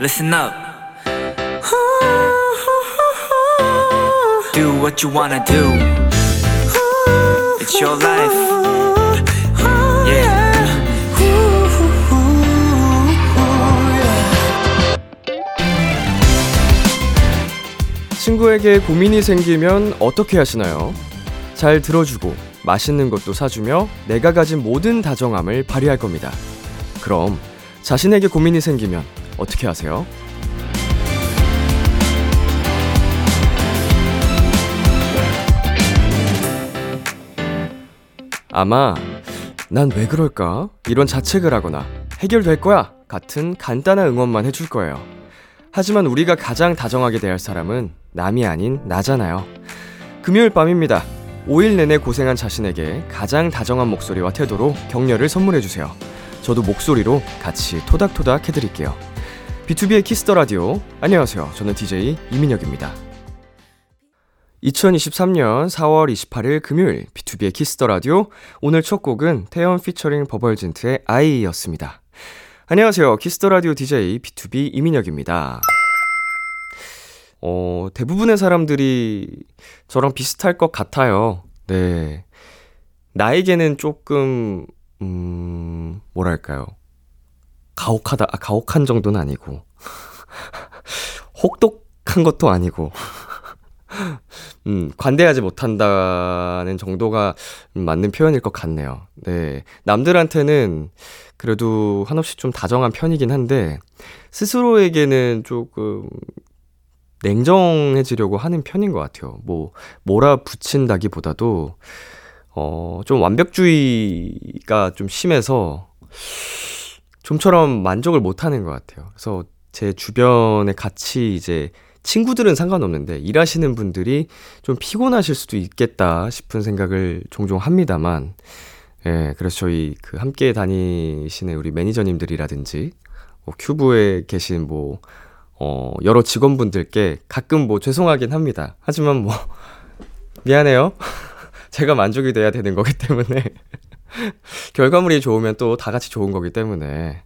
listen up. Do what you wanna do. It's your life. Yeah. 친구에게 고민이 생기면 어떻게 하시나요? 잘 들어주고 맛있는 것도 사주며 내가 가진 모든 다정함을 발휘할 겁니다. 그럼 자신에게 고민이 생기면 어떻게 하세요? 아마 난 왜 그럴까? 이런 자책을 하거나 해결될 거야! 같은 간단한 응원만 해줄 거예요. 하지만 우리가 가장 다정하게 대할 사람은 남이 아닌 나잖아요. 금요일 밤입니다. 5일 내내 고생한 자신에게 가장 다정한 목소리와 태도로 격려를 선물해주세요. 저도 목소리로 같이 토닥토닥 해드릴게요. B2B의 키스터 라디오. 안녕하세요. 저는 DJ 이민혁입니다. 2023년 4월 28일 금요일 B2B의 키스터 라디오. 오늘 첫 곡은 태연 피처링 버벌진트의 I였습니다. 안녕하세요. Kiss the 라디오 DJ BTOB 이민혁입니다. 어, 대부분의 사람들이 저랑 비슷할 것 같아요. 네. 나에게는 조금, 음, 뭐랄까요. 가혹하다, 아, 가혹한 정도는 아니고. 혹독한 것도 아니고. 음, 관대하지 못한다는 정도가 맞는 표현일 것 같네요. 네. 남들한테는 그래도 한없이 좀 다정한 편이긴 한데, 스스로에게는 조금 냉정해지려고 하는 편인 것 같아요. 뭐, 몰아붙인다기 보다도, 어, 좀 완벽주의가 좀 심해서, 좀처럼 만족을 못 하는 것 같아요. 그래서 제 주변에 같이 이제 친구들은 상관없는데 일하시는 분들이 좀 피곤하실 수도 있겠다 싶은 생각을 종종 합니다만, 예, 그래서 저희 그 함께 다니시는 우리 매니저님들이라든지, 뭐 큐브에 계신 뭐, 어, 여러 직원분들께 가끔 뭐 죄송하긴 합니다. 하지만 뭐, 미안해요. 제가 만족이 돼야 되는 거기 때문에. 결과물이 좋으면 또 다 같이 좋은 거기 때문에.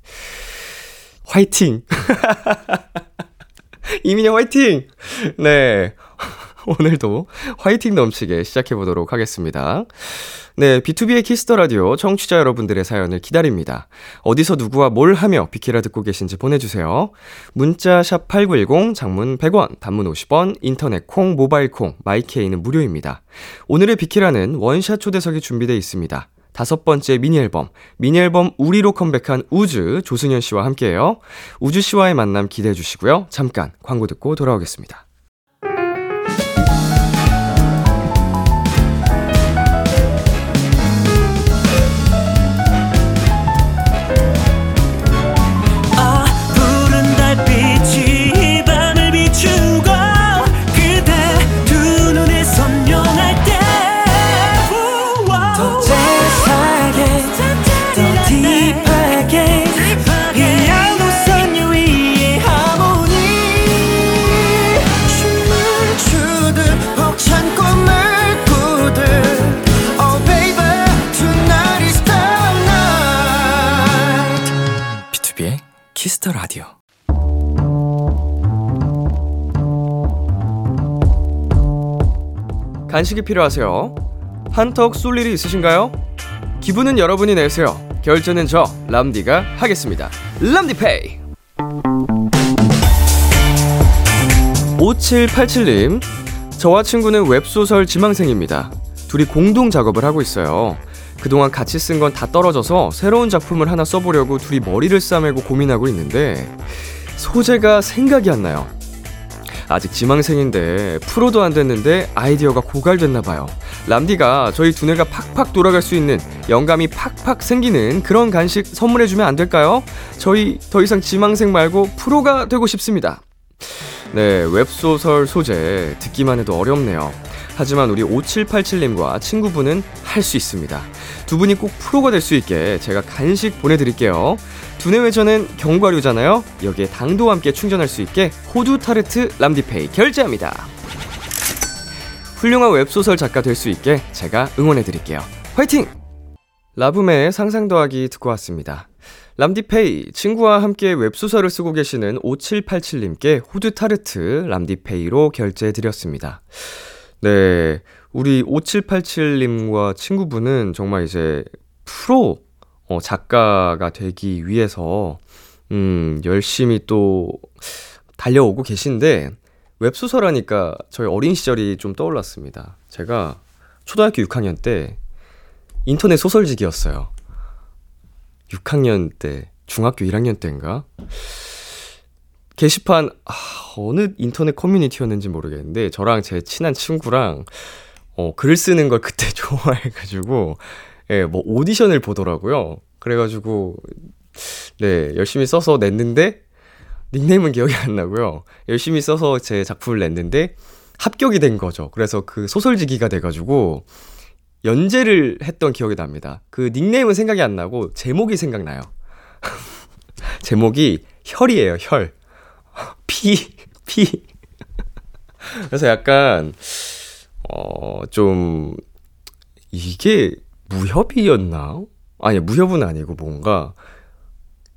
화이팅! 이민혁 화이팅! 네. 오늘도 화이팅 넘치게 시작해 보도록 하겠습니다. 네, B2B의 키스터 라디오 청취자 여러분들의 사연을 기다립니다. 어디서 누구와 뭘 하며 비키라 듣고 계신지 보내주세요. 문자 샵 #8910 장문 100원, 단문 50원, 인터넷 콩, 모바일 콩, my K는 무료입니다. 오늘의 비키라는 원샷 초대석이 준비되어 있습니다. 다섯 번째 미니 앨범, 미니 앨범 우리로 컴백한 우즈 조승연 씨와 함께해요. 우즈 씨와의 만남 기대해 주시고요. 잠깐 광고 듣고 돌아오겠습니다. Kiss the 라디오. 간식이 필요하세요? 한턱 쏠 일이 있으신가요? 기분은 여러분이 내세요. 결제는 저 람디가 하겠습니다. 람디페이. 5787님, 저와 친구는 웹소설 지망생입니다. 둘이 공동 작업을 하고 있어요. 그동안 같이 쓴 건 다 떨어져서 새로운 작품을 하나 써보려고 둘이 머리를 싸매고 고민하고 있는데 소재가 생각이 안 나요. 아직 지망생인데 프로도 안 됐는데 아이디어가 고갈됐나 봐요. 람디가 저희 두뇌가 팍팍 돌아갈 수 있는 영감이 팍팍 생기는 그런 간식 선물해 주면 안 될까요? 저희 더 이상 지망생 말고 프로가 되고 싶습니다. 네, 웹소설 소재 듣기만 해도 어렵네요. 하지만 우리 5787님과 친구분은 할 수 있습니다. 두 분이 꼭 프로가 될 수 있게 제가 간식 보내드릴게요. 두뇌회전은 견과류잖아요. 여기에 당도 함께 충전할 수 있게 호두 타르트 람디페이 결제합니다. 훌륭한 웹소설 작가 될 수 있게 제가 응원해드릴게요. 화이팅! 라붐의 상상 더하기 듣고 왔습니다. 람디페이, 친구와 함께 웹소설을 쓰고 계시는 5787님께 후드타르트 람디페이로 결제해드렸습니다. 네, 우리 5787님과 친구분은 정말 이제 프로 어, 작가가 되기 위해서, 음, 열심히 또 달려오고 계신데, 웹소설 하니까 저희 어린 시절이 좀 떠올랐습니다. 제가 초등학교 6학년 때 인터넷 소설지기였어요. 6학년 때, 중학교 1학년 때인가? 게시판, 아, 어느 인터넷 커뮤니티였는지 모르겠는데, 저랑 제 친한 친구랑, 어, 글 쓰는 걸 그때 좋아해가지고, 예, 뭐 오디션을 보더라고요. 그래가지고, 네, 열심히 써서 냈는데, 닉네임은 기억이 안 나고요. 열심히 써서 제 작품을 냈는데, 합격이 된 거죠. 그래서 그 소설지기가 돼가지고, 연재를 했던 기억이 납니다. 그 닉네임은 생각이 안 나고 제목이 생각나요. 제목이 혈이에요, 혈. 피, 피. 그래서 약간, 어, 좀, 이게 무협이었나? 아니, 무협은 아니고 뭔가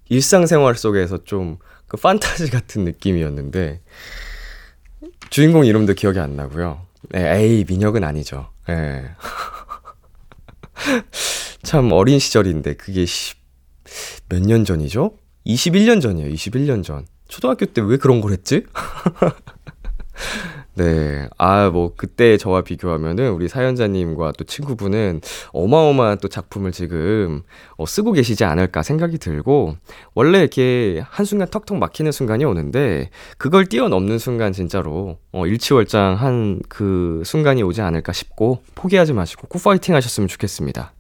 일상생활 속에서 좀 그 판타지 같은 느낌이었는데, 주인공 이름도 기억이 안 나고요. 네, 에이, 민혁은 아니죠. 예. 네. 참 어린 시절인데 그게 몇년 전이죠? 21년 전이에요. 21년 전. 초등학교 때 왜 그런 걸 했지? 네. 아, 뭐, 그때 저와 비교하면은 우리 사연자님과 또 친구분은 어마어마한 또 작품을 지금 어, 쓰고 계시지 않을까 생각이 들고, 원래 이렇게 한순간 턱턱 막히는 순간이 오는데, 그걸 뛰어넘는 순간 진짜로, 어, 일치월장 한 그 순간이 오지 않을까 싶고, 포기하지 마시고 꼭 파이팅 하셨으면 좋겠습니다.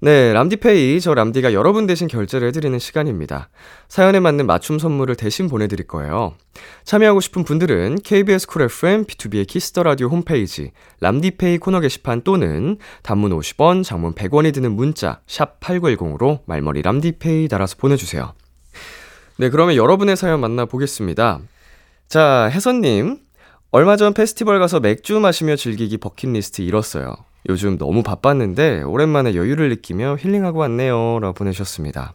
네, 람디페이, 저 람디가 여러분 대신 결제를 해드리는 시간입니다. 사연에 맞는 맞춤 선물을 대신 보내드릴 거예요. 참여하고 싶은 분들은 KBS 쿨 FM, B2B의 키스터 라디오 홈페이지, 람디페이 코너 게시판 또는 단문 50원, 장문 100원이 드는 문자, 샵 8910으로 말머리 람디페이 달아서 보내주세요. 네, 그러면 여러분의 사연 만나보겠습니다. 자, 혜선님. 얼마 전 페스티벌 가서 맥주 마시며 즐기기 버킷리스트 이뤘어요. 요즘 너무 바빴는데 오랜만에 여유를 느끼며 힐링하고 왔네요. 라고 보내셨습니다.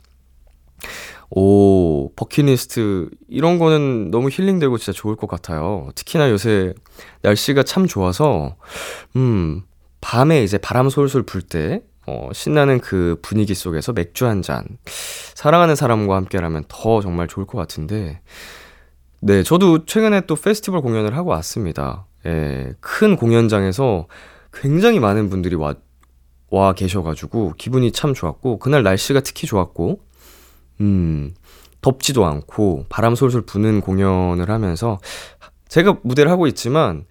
오, 버킷리스트, 이런 거는 너무 힐링되고 진짜 좋을 것 같아요. 특히나 요새 날씨가 참 좋아서, 음, 밤에 이제 바람 솔솔 불 때, 어, 신나는 그 분위기 속에서 맥주 한 잔, 사랑하는 사람과 함께라면 더 정말 좋을 것 같은데, 네, 저도 최근에 또 페스티벌 공연을 하고 왔습니다. 예, 큰 공연장에서 굉장히 많은 분들이 와, 와 계셔가지고 기분이 참 좋았고, 그날 날씨가 특히 좋았고, 음, 덥지도 않고 바람 솔솔 부는 공연을 하면서 제가 무대를 하고 있지만,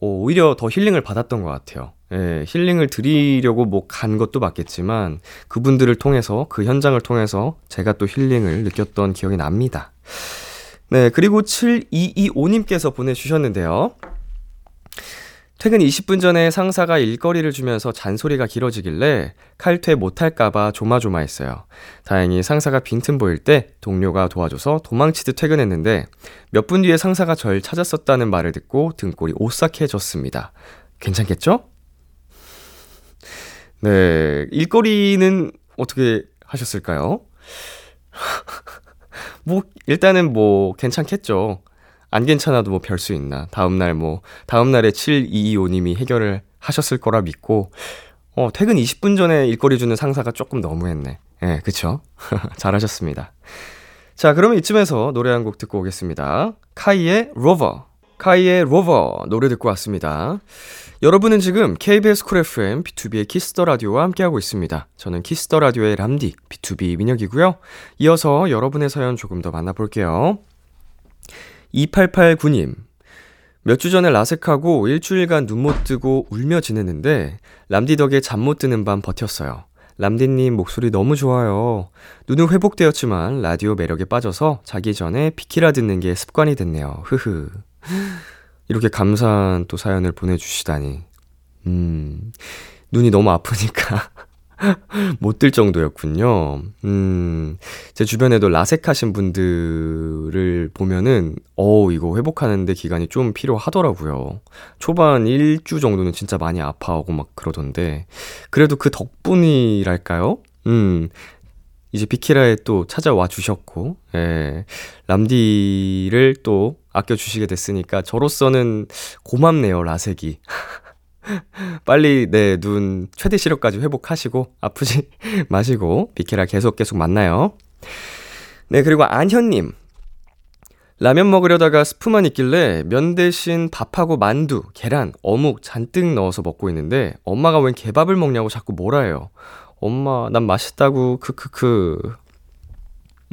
어, 오히려 더 힐링을 받았던 것 같아요. 예, 힐링을 드리려고 뭐 간 것도 맞겠지만, 그분들을 통해서, 그 현장을 통해서 제가 또 힐링을 느꼈던 기억이 납니다. 네, 그리고 7225님께서 보내주셨는데요. 퇴근 20분 전에 상사가 일거리를 주면서 잔소리가 길어지길래 칼퇴 못할까봐 조마조마했어요. 다행히 상사가 빈틈 보일 때 동료가 도와줘서 도망치듯 퇴근했는데 몇 분 뒤에 상사가 절 찾았었다는 말을 듣고 등골이 오싹해졌습니다. 괜찮겠죠? 네, 일거리는 어떻게 하셨을까요? 뭐, 일단은 뭐, 괜찮겠죠. 안 괜찮아도 뭐 별 수 있나. 다음날 뭐, 다음날에 7225님이 해결을 하셨을 거라 믿고, 어, 퇴근 20분 전에 일거리 주는 상사가 조금 너무했네. 예, 네, 그쵸? 잘하셨습니다. 자, 그러면 이쯤에서 노래 한 곡 듣고 오겠습니다. 카이의 Rover. 카이의 Rover 노래 듣고 왔습니다. 여러분은 지금 KBS 쿨 FM B2B의 키스터 라디오와 함께하고 있습니다. 저는 키스터 라디오의 람디 B2B 민혁이고요. 이어서 여러분의 사연 조금 더 만나볼게요. 2889님. 몇 주 전에 라섹하고 일주일간 눈 못 뜨고 울며 지냈는데 람디 덕에 잠 못 드는 밤 버텼어요. 람디님 목소리 너무 좋아요. 눈은 회복되었지만 라디오 매력에 빠져서 자기 전에 비키라 듣는 게 습관이 됐네요. 흐흐. 이렇게 감사한 또 사연을 보내주시다니. 음, 눈이 너무 아프니까. 못 들 정도였군요. 음, 제 주변에도 라섹하신 분들을 보면은, 어 이거 회복하는데 기간이 좀 필요하더라고요. 초반 1주 정도는 진짜 많이 아파하고 막 그러던데, 그래도 그 덕분이랄까요? 음, 이제 비키라에 또 찾아와 주셨고, 예, 람디를 또 아껴주시게 됐으니까, 저로서는 고맙네요, 라섹이. 빨리 네, 눈 최대 시력까지 회복하시고 아프지 마시고 비키라 계속 계속 만나요. 네, 그리고 안현님. 라면 먹으려다가 스프만 있길래 면 대신 밥하고 만두, 계란, 어묵 잔뜩 넣어서 먹고 있는데 엄마가 웬 개밥을 먹냐고 자꾸 뭐라 해요. 엄마, 난 맛있다고, 크크크.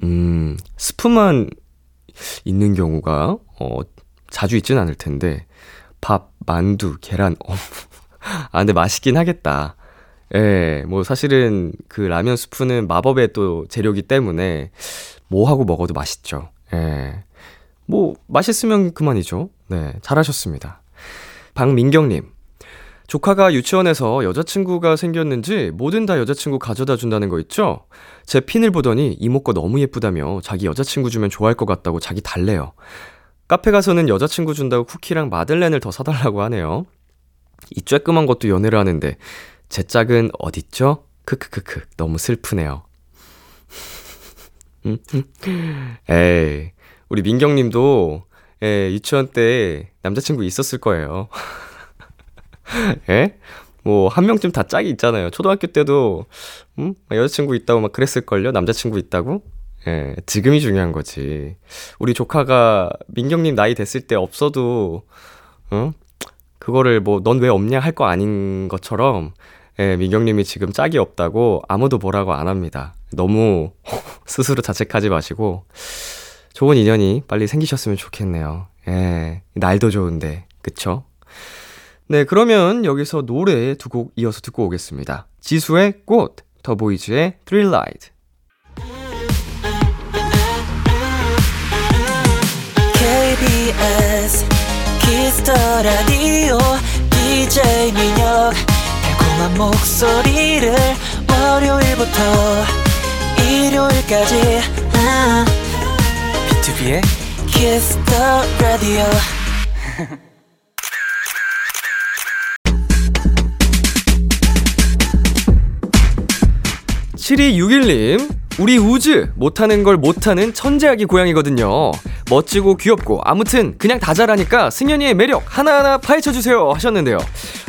음, 스프만 있는 경우가, 어, 자주 있진 않을 텐데, 밥, 만두, 계란, 어묵. 아, 근데 맛있긴 하겠다. 예, 뭐 사실은 그 라면 스프는 마법의 또 재료기 때문에 뭐 하고 먹어도 맛있죠. 예. 뭐, 맛있으면 그만이죠. 네, 잘하셨습니다. 박민경님. 조카가 유치원에서 여자친구가 생겼는지 뭐든 다 여자친구 가져다 준다는 거 있죠? 제 핀을 보더니 이모 거 너무 예쁘다며 자기 여자친구 주면 좋아할 것 같다고 자기 달래요. 카페 가서는 여자친구 준다고 쿠키랑 마들렌을 더 사달라고 하네요. 이 쬐끄만 것도 연애를 하는데 제 짝은 어딨죠? 크크크크 너무 슬프네요. 에이 우리 민경님도 예, 유치원 때 남자친구 있었을 거예요. 예? 뭐, 한 명쯤 다 짝이 있잖아요. 초등학교 때도, 음? 여자친구 있다고 막 그랬을걸요? 남자친구 있다고? 예, 지금이 중요한 거지. 우리 조카가 민경님 나이 됐을 때 없어도, 어? 그거를 뭐, 넌 왜 없냐 할 거 아닌 것처럼, 예, 민경님이 지금 짝이 없다고 아무도 뭐라고 안 합니다. 너무 스스로 자책하지 마시고, 좋은 인연이 빨리 생기셨으면 좋겠네요. 예, 날도 좋은데, 그쵸? 네, 그러면 여기서 노래 두 곡 이어서 듣고 오겠습니다. 지수의 꽃, 더보이즈의 Thrilllight. KBS 키스터 라디오 DJ 민혁 달콤한 목소리를 월요일부터 일요일까지. 아, B2B의 키스터 라디오 7261님, 우리 우즈 못하는 걸 못하는 천재아기 고양이거든요. 멋지고 귀엽고 아무튼 그냥 다 잘하니까 승현이의 매력 하나하나 파헤쳐 주세요 하셨는데요.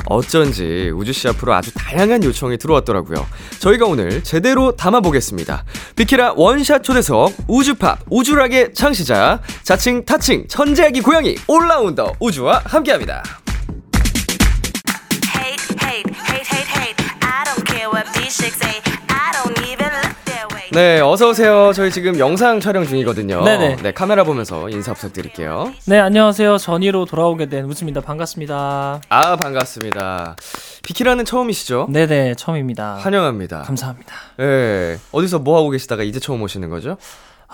어쩐지 우주씨 앞으로 아주 다양한 요청이 들어왔더라고요. 저희가 오늘 제대로 담아 보겠습니다. 비키라 원샷 초대석 우주팝 우주락의 창시자 자칭 타칭 천재아기 고양이 올라운더 우주와 함께합니다. hate, hate, hate, hate, hate. I don't care what. 네, 어서 오세요. 저희 지금 영상 촬영 중이거든요. 네네. 네, 카메라 보면서 인사 부탁드릴게요. 네, 안녕하세요. 전희로 돌아오게 된 우즈입니다. 반갑습니다. 아, 반갑습니다. 비키라는 처음이시죠? 네네, 처음입니다. 환영합니다. 감사합니다. 예. 어디서 뭐 하고 계시다가 이제 처음 오시는 거죠?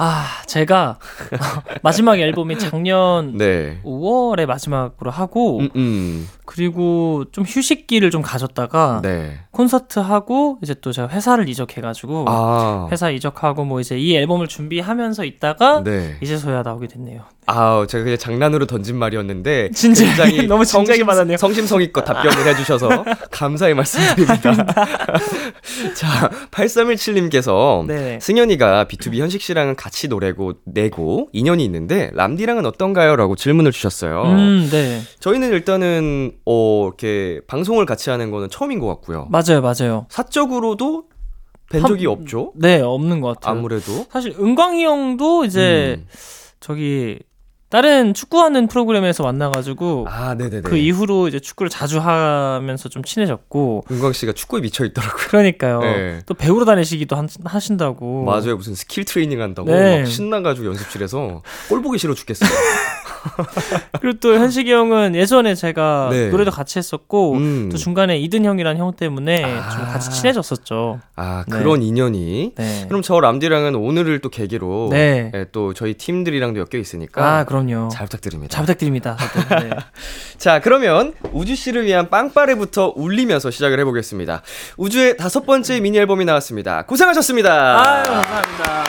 아, 제가 마지막 앨범이 작년 네. 5월에 마지막으로 하고, 음, 음. 그리고 좀 휴식기를 좀 가졌다가, 네. 콘서트 하고, 이제 또 제가 회사를 이적해 가지고, 아. 회사 이적하고, 뭐 이제 이 앨범을 준비하면서 있다가, 네. 이제서야 나오게 됐네요. 아, 제가 그냥 장난으로 던진 말이었는데 진지하게, 굉장히 너무 진지하게 받았네요. 성심성의껏 답변을 해 주셔서 감사의 말씀드립니다. 자, 8317님께서 네. 승현이가 B2B 현식 씨랑은 같이 노래고 내고 인연이 있는데 람디랑은 어떤가요?라고 질문을 주셨어요. 음, 네. 저희는 일단은 어 이렇게 방송을 같이 하는 거는 처음인 것 같고요. 맞아요, 맞아요. 사적으로도 뵌 한- 적이 없죠. 네, 없는 것 같아요. 아무래도 사실 은광이 형도 이제 음. 저기 다른 축구하는 프로그램에서 만나가지고 아. 그 이후로 이제 축구를 자주 하면서 좀 친해졌고 은광 씨가 축구에 미쳐 있더라고요. 그러니까요. 네. 또 배우러 다니시기도 한- 하신다고. 맞아요. 무슨 skill training 한다고 네. 막 신나가지고 연습실에서 꼴 보기 싫어 죽겠어요. 그리고 또 현식이 형은 예전에 제가 네. 노래도 같이 했었고 음. 또 중간에 이든 형이란 형 때문에 아. 좀 같이 친해졌었죠. 아 네. 그런 인연이. 네. 그럼 저 람디랑은 오늘을 또 계기로 네. 예, 또 저희 팀들이랑도 엮여 있으니까 아, 그럼 요. 잘 부탁드립니다. 잘 부탁드립니다. 네. 자, 그러면 우주 씨를 위한 빵빠레부터 울리면서 시작을 해보겠습니다. 우주의 다섯 번째 미니 앨범이 나왔습니다. 고생하셨습니다. 아유, 감사합니다.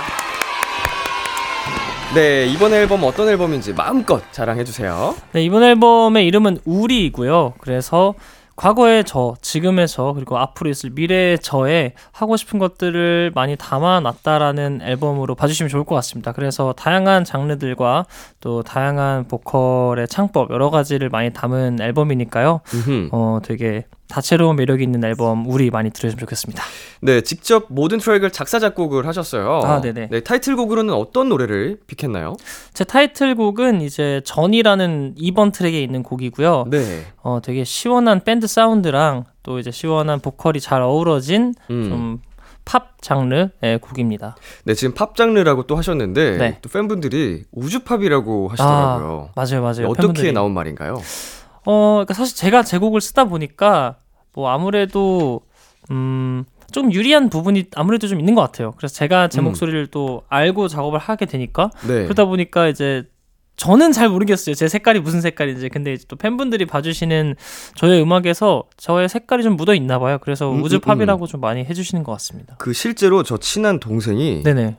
네, 이번 앨범 어떤 앨범인지 마음껏 자랑해주세요. 네, 이번 앨범의 이름은 우리이고요. 그래서 과거의 저, 지금의 저, 그리고 앞으로 있을 미래의 저에 하고 싶은 것들을 많이 담아놨다라는 앨범으로 봐주시면 좋을 것 같습니다. 그래서 다양한 장르들과 또 다양한 보컬의 창법, 여러 가지를 많이 담은 앨범이니까요. 음흠. 어, 되게 다채로운 매력이 있는 앨범 우리 많이 들으시면 좋겠습니다. 네, 직접 모든 트랙을 작사 작곡을 하셨어요. 아, 네네. 네, 타이틀곡으로는 어떤 노래를 픽했나요? 제 타이틀곡은 이제 전이라는 2번 트랙에 있는 곡이고요. 네. 어, 되게 시원한 밴드 사운드랑 또 이제 시원한 보컬이 잘 어우러진 음. 좀팝 장르의 곡입니다. 네, 지금 팝 장르라고 또 하셨는데 네. 또 팬분들이 우주팝이라고 하시더라고요. 아, 맞아요, 맞아요. 어떻게 팬분들이. 나온 말인가요? 어, 그러니까 사실 제가 제 곡을 쓰다 보니까 뭐 아무래도 음. 좀 유리한 부분이 아무래도 좀 있는 것 같아요. 그래서 제가 제 음. 목소리를 또 알고 작업을 하게 되니까 네. 그러다 보니까 이제 저는 잘 모르겠어요. 제 색깔이 무슨 색깔인지. 근데 이제 또 팬분들이 봐주시는 저의 음악에서 저의 색깔이 좀 묻어 있나 봐요. 그래서 음, 우주팝이라고 좀 많이 해주시는 것 같습니다. 그 실제로 저 친한 동생이 네네.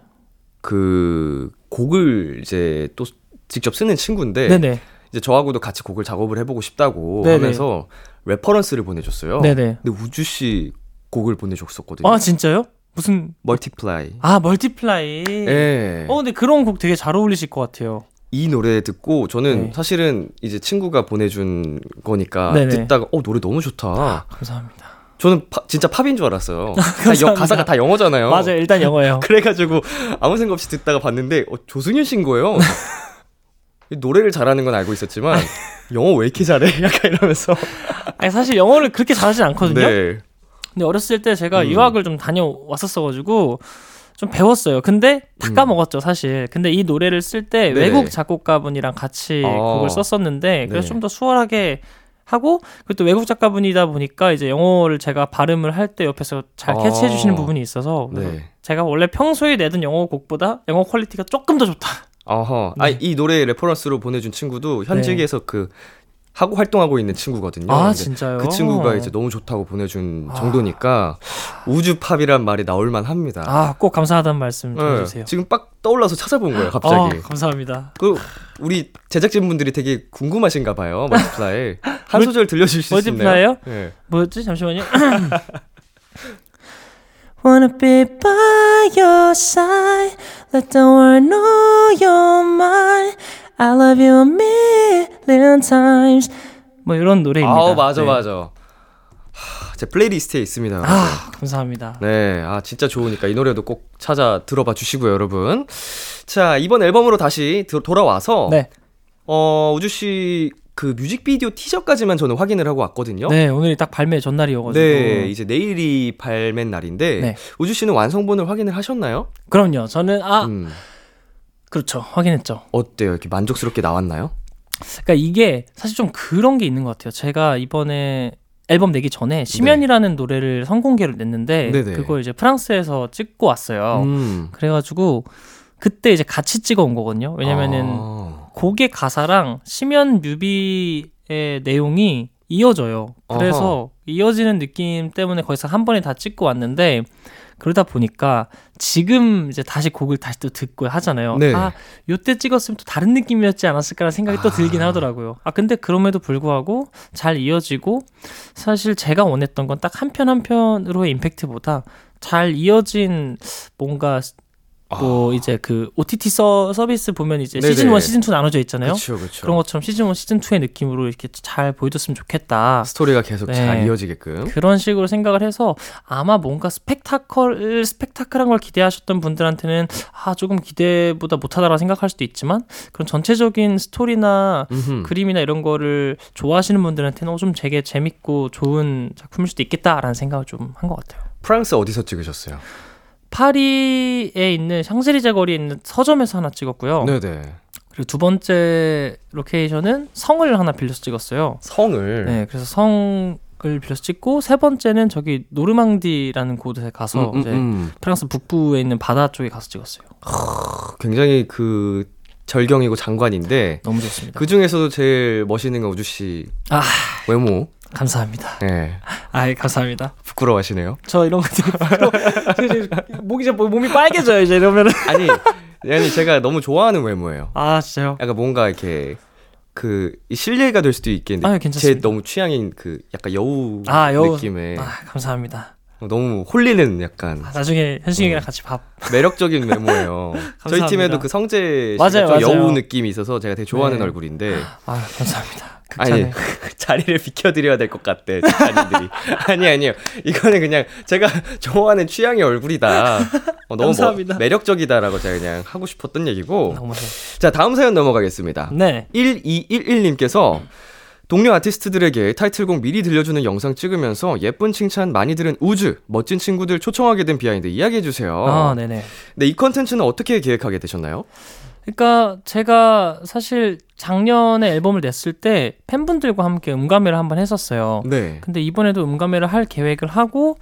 그 곡을 이제 또 직접 쓰는 친구인데 네네. 이제 저하고도 같이 곡을 작업을 해보고 싶다고 네네. 하면서 reference를 보내줬어요. 네네. 근데 우즈 씨 곡을 보내줬었거든요. 아 진짜요? 무슨 Multiply. 아 Multiply. 예. 어 근데 그런 곡 되게 잘 어울리실 것 같아요. 이 노래 듣고 저는 네. 사실은 이제 친구가 보내준 거니까 네네. 듣다가 어 노래 너무 좋다. 감사합니다. 저는 파- 진짜 팝인 줄 알았어요. 다 여-. 가사가 다 영어잖아요. 맞아요. 일단 영어예요. 그래가지고 아무 생각 없이 듣다가 봤는데 어, 조승윤 씨인 거예요. 이 노래를 잘하는 건 알고 있었지만 영어 왜 이렇게 잘해? 약간 이러면서. 아니, 사실 영어를 그렇게 잘하진 않거든요. 네. 근데 어렸을 때 제가 음. 유학을 좀 다녀왔었어가지고 좀 배웠어요. 근데 다 음. 까먹었죠, 사실. 근데 이 노래를 쓸 때. 외국 작곡가분이랑 같이 어. 곡을 썼었는데 그래서 네. 좀더 수월하게 하고 그리고 또 외국 작가분이다 보니까 이제 영어를 제가 발음을 할 때 옆에서 잘 어. catch해 주시는 부분이 있어서 네. 제가 원래 평소에 내던 영어 곡보다 영어 quality가 조금 더 좋다. 어허. 네. 아니 이 노래 reference로 보내준 친구도 현직에서 그 하고 활동하고 있는 친구거든요. 아 진짜요? 그 친구가 이제 너무 좋다고 보내준 아. 정도니까 우즈팝이란 말이 나올만 합니다. 아 꼭 감사하다는 말씀 좀 네, 해주세요. 지금 빡 떠올라서 찾아본 거예요, 갑자기. 아, 감사합니다. 그 우리 제작진분들이 되게 궁금하신가 봐요. Multiply. 한 소절 들려주실 수 있나요? Multiply요? 네. 뭐였지? 잠시만요. Wanna be by your side, let the world know you're mine. I love you a million times. 뭐 이런 노래입니다. 아, 맞아, 네. 맞아. 하, 제 playlist에 있습니다. 아, 감사합니다. 네, 아 진짜 좋으니까 이 노래도 꼭 찾아 들어봐 주시고요, 여러분. 자 이번 앨범으로 다시 도- 돌아와서 네. 어 우주 씨 그 뮤직비디오 티저까지만 저는 확인을 하고 왔거든요. 네, 오늘이 딱 발매 전날이어가지고. 네, 이제 내일이 발매 날인데 네. 우주 씨는 완성본을 확인을 하셨나요? 그럼요. 저는 아, 음, 그렇죠. 확인했죠. 어때요? 이렇게 만족스럽게 나왔나요? 그러니까 이게 사실 좀 그런 게 있는 것 같아요. 제가 이번에 앨범 내기 전에 시면이라는 노래를 선공개를 냈는데 네네. 그걸 이제 프랑스에서 찍고 왔어요. 음. 그래가지고 그때 이제 같이 찍어 온 거거든요. 왜냐면은 아. 곡의 가사랑 시면 뮤비의 내용이 이어져요. 그래서 이어지는 느낌 때문에 거기서 한 번에 다 찍고 왔는데 그러다 보니까 지금 이제 다시 곡을 다시 또 듣고 하잖아요. 네. 아, 요때 찍었으면 또 다른 느낌이었지 않았을까라는 생각이 또 들긴 아. 하더라고요. 아, 근데 그럼에도 불구하고 잘 이어지고 사실 제가 원했던 건 딱 한 편 한 편으로의 임팩트보다 잘 이어진 뭔가 뭐 이제 그 OTT 서, 서비스 보면 이제 아. 네네. 시즌 1, 시즌 2 나눠져 있잖아요. 그렇죠, 그렇죠. 그런 것처럼 시즌 1, 시즌 2의 느낌으로 이렇게 잘 보여줬으면 좋겠다. 스토리가 계속 네. 잘 이어지게끔. 그런 식으로 생각을 해서 아마 뭔가 스펙타클 스펙타클한 걸 기대하셨던 분들한테는 아 조금 기대보다 못하다라 생각할 수도 있지만 그런 전체적인 스토리나 음흠. 그림이나 이런 거를 좋아하시는 분들한테는 어, 좀 되게 재밌고 좋은 작품일 수도 있겠다라는 생각을 좀 한 것 같아요. 프랑스 어디서 찍으셨어요? 파리에 있는 샹젤리제 거리에 있는 서점에서 하나 찍었고요. 네네. 그리고 두 번째 로케이션은 성을 하나 빌려서 찍었어요. 성을. 네, 그래서 성을 빌려서 찍고 세 번째는 저기 노르망디라는 곳에 가서 음, 음, 이제 음. 프랑스 북부에 있는 바다 쪽에 가서 찍었어요. 굉장히 그 절경이고 장관인데 너무 좋습니다. 그 중에서도 제일 멋있는 건 우주 씨 아 외모. 감사합니다. 예. 아 부끄러워하시네요. 부끄러워하시네요. 저 이런 거 되게 부끄러워. 목이 이제 몸이 빨개져요 이제 이러면은. 아니, 아니 제가 너무 좋아하는 외모예요. 아 진짜요? 약간 뭔가 이렇게 그이 실례가 될 수도 있겠는데 제 괜찮습니다. 너무 취향인 그 약간 여우 아, 여우. 느낌의 아 감사합니다. 너무 홀리는 약간 아, 나중에 현식이랑 같이 밥. 매력적인 외모예요. 저희. 팀에도 그 성재 씨가. 여우 느낌이 있어서 제가 되게 좋아하는 네. 얼굴인데 아 감사합니다. 아니 극찬해. 자리를 비켜드려야 될 것 같대 작가님들이 아니 아니요 이거는 그냥 제가 좋아하는 취향의 얼굴이다 어, 너무. 뭐 매력적이다라고 제가 그냥 하고 싶었던 얘기고. 자 다음 사연 넘어가겠습니다 네. 1211님께서 동료 아티스트들에게 타이틀곡 미리 들려주는 영상 찍으면서 예쁜 칭찬 많이 들은 우즈 멋진 친구들 초청하게 된 비하인드 이야기해주세요 아 네네. 네, 이 컨텐츠는 어떻게 계획하게 되셨나요? 그러니까 제가 사실 작년에 앨범을 냈을 때 팬분들과 함께 음감회를 한번 했었어요. 네. 근데 이번에도 음감회를 할 계획을 하고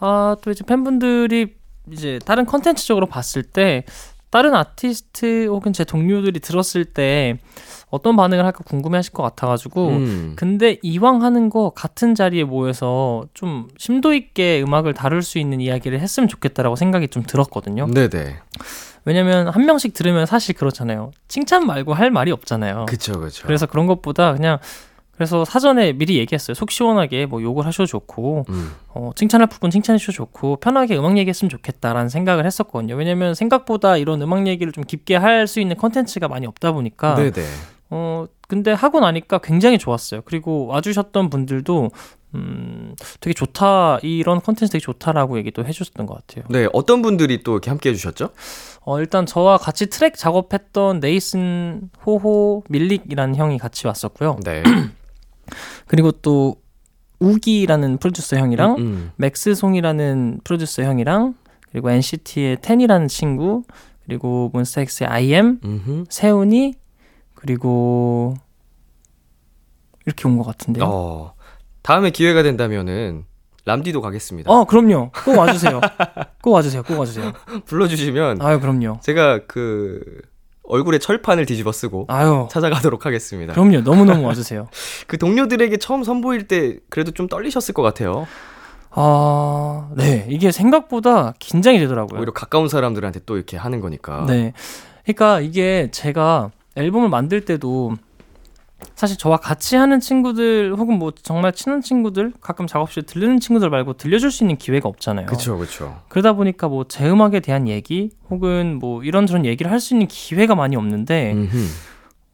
아 또 이제 팬분들이 이제 다른 컨텐츠적으로 봤을 때 다른 아티스트 혹은 제 동료들이 들었을 때 어떤 반응을 할까 궁금해하실 것 같아가지고 음. 근데 이왕 하는 거 같은 자리에 모여서 좀 심도 있게 음악을 다룰 수 있는 이야기를 했으면 좋겠다라고 생각이 좀 들었거든요. 네네. 왜냐면 한 명씩 들으면 사실 그렇잖아요. 칭찬 말고 할 말이 없잖아요. 그쵸, 그쵸. 그래서 그런 것보다 그냥 그래서 사전에 미리 얘기했어요. 속 시원하게 뭐 욕을 하셔도 좋고 음. 어, 칭찬할 부분 칭찬해 주셔도 좋고 편하게 음악 얘기했으면 좋겠다라는 생각을 했었거든요. 왜냐면 생각보다 이런 음악 얘기를 좀 깊게 할 수 있는 컨텐츠가 많이 없다 보니까 네네. 어 근데 하고 나니까 굉장히 좋았어요. 그리고 와주셨던 분들도 음 되게 좋다 이런 컨텐츠 되게 좋다라고 얘기도 해주셨던 것 같아요. 네, 어떤 분들이 또 이렇게 함께 해주셨죠? 어 일단 저와 같이 트랙 작업했던 네이슨 호호 밀릭이라는 형이 같이 왔었고요. 네. 그리고 또 우기라는 프로듀서 형이랑 음, 맥스송이라는 프로듀서 형이랑 그리고 NCT의 텐이라는 친구 그리고 몬스타엑스의 IM 음. 세훈이 그리고 이렇게 온 것 같은데요. 어. 어, 다음에 기회가 된다면은 람디도 가겠습니다. 어, 그럼요. 꼭 와주세요. 꼭 와주세요. 꼭 와주세요. 불러주시면 아유 그럼요. 제가 그 얼굴에 철판을 뒤집어 쓰고 아유 찾아가도록 하겠습니다. 그럼요. 너무 너무 와주세요. 그 동료들에게 처음 선보일 때 그래도 좀 떨리셨을 것 같아요. 아, 네. 이게 생각보다 긴장이 되더라고요. 오히려 가까운 사람들한테 또 이렇게 하는 거니까. 네. 그러니까 이게 제가 앨범을 만들 때도 사실 저와 같이 하는 친구들 혹은 뭐 정말 친한 친구들 가끔 작업실에 들르는 친구들 말고 들려줄 수 있는 기회가 없잖아요. 그쵸, 그쵸. 그러다 보니까 뭐 제 음악에 대한 얘기 혹은 뭐 이런저런 얘기를 할 수 있는 기회가 많이 없는데 음흠.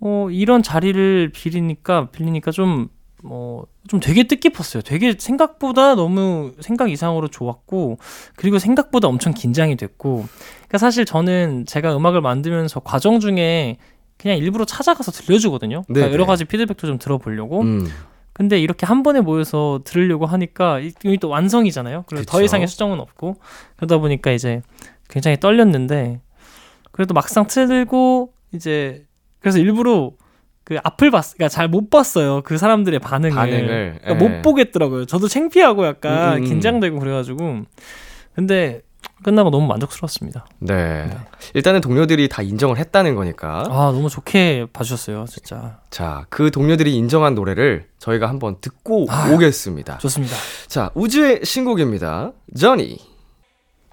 어 이런 자리를 빌리니까 빌리니까 좀 뭐, 좀 되게 뜻깊었어요. 되게 생각보다 너무 생각 이상으로 좋았고, 그리고 생각보다 엄청 긴장이 됐고, 그러니까 사실 저는 제가 음악을 만들면서 과정 중에 그냥 일부러 찾아가서 들려주거든요. 그러니까 네네. 여러 가지 피드백도 좀 들어보려고. 음. 근데 이렇게 한 번에 모여서 들으려고 하니까 이- 이게 또 완성이잖아요. 더 그쵸. 이상의 수정은 없고 그러다 보니까 이제 굉장히 떨렸는데 그래도 막상 틀고 이제 그래서 일부러 그 앞을 봤, 그러니까 잘 못 봤어요. 그 사람들의 반응을, 반응을, 그러니까 예. 못 보겠더라고요. 저도 창피하고 약간 음, 음. 긴장되고 그래가지고 근데 끝나고 너무 만족스러웠습니다. 네. 일단은 동료들이 다 인정을 했다는 거니까. 아 너무 좋게 봐주셨어요, 진짜 자, 그 동료들이 인정한 노래를 저희가 한번 듣고 아. 오겠습니다. 좋습니다. 자, 우주의 신곡입니다. 저니.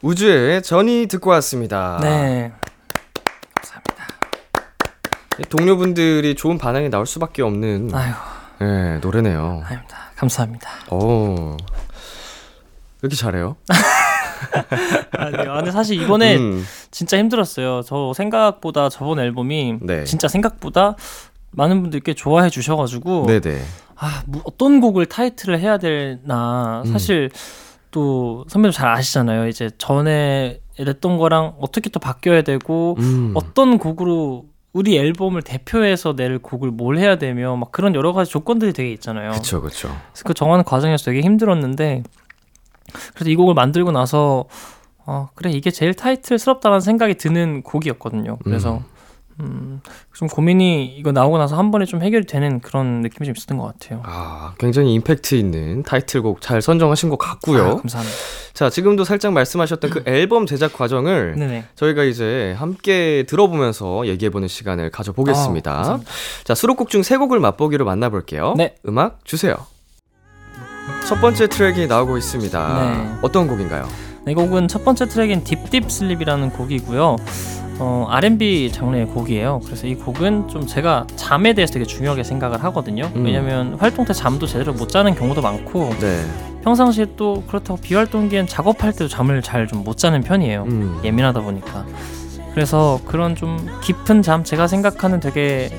우주의 저니 듣고 왔습니다. 네, 감사합니다. 동료분들이 좋은 반응이 나올 수밖에 없는 아유, 예, 노래네요. 아닙니다. 감사합니다. 오. 왜 이렇게 잘해요? 아니요. 아, 근데 사실 이번에 음, 진짜 힘들었어요. 저 생각보다 저번 앨범이 네. 진짜 생각보다 많은 분들께 좋아해 주셔가지고 네네. 아 뭐, 어떤 곡을 타이틀을 해야 되나 음. 사실 또 선배님 잘 아시잖아요. 이제 전에 냈던 거랑 어떻게 또 바뀌어야 되고 음. 어떤 곡으로 우리 앨범을 대표해서 낼 곡을 뭘 해야 되며 막 그런 여러 가지 조건들이 되게 있잖아요. 그쵸. 그래서 그 정하는 과정에서 되게 힘들었는데 그래서 이 곡을 만들고 나서 어 그래 이게 제일 타이틀스럽다는 생각이 드는 곡이었거든요. 그래서 음, 좀 고민이 이거 나오고 나서 한 번에 좀 해결이 되는 그런 느낌이 좀 있었던 것 같아요. 아, 굉장히 임팩트 있는 타이틀곡 잘 선정하신 것 같고요. 아, 감사합니다. 자, 지금도 살짝 말씀하셨던 그 앨범 제작 과정을 네네. 저희가 이제 함께 들어보면서 얘기해보는 시간을 가져보겠습니다. 아. 자, 수록곡 중 세 곡을 맛보기로 만나볼게요. 네. 음악 주세요. 첫 번째 트랙이 나오고 있습니다. 네. 어떤 곡인가요? 네, 이 곡은 첫 번째 트랙인 Deep Deep Sleep이라는 곡이고요. 어, R&B 장르의 곡이에요. 그래서 이 곡은 좀 제가 잠에 대해서 되게 중요하게 생각을 하거든요. 음. 왜냐면 활동 때 잠도 제대로 못 자는 경우도 많고 네. 평상시에 또 그렇다고 비활동기엔 작업할 때도 잠을 잘 좀 못 자는 편이에요. 음. 예민하다 보니까. 그래서 그런 좀 깊은 잠 제가 생각하는 되게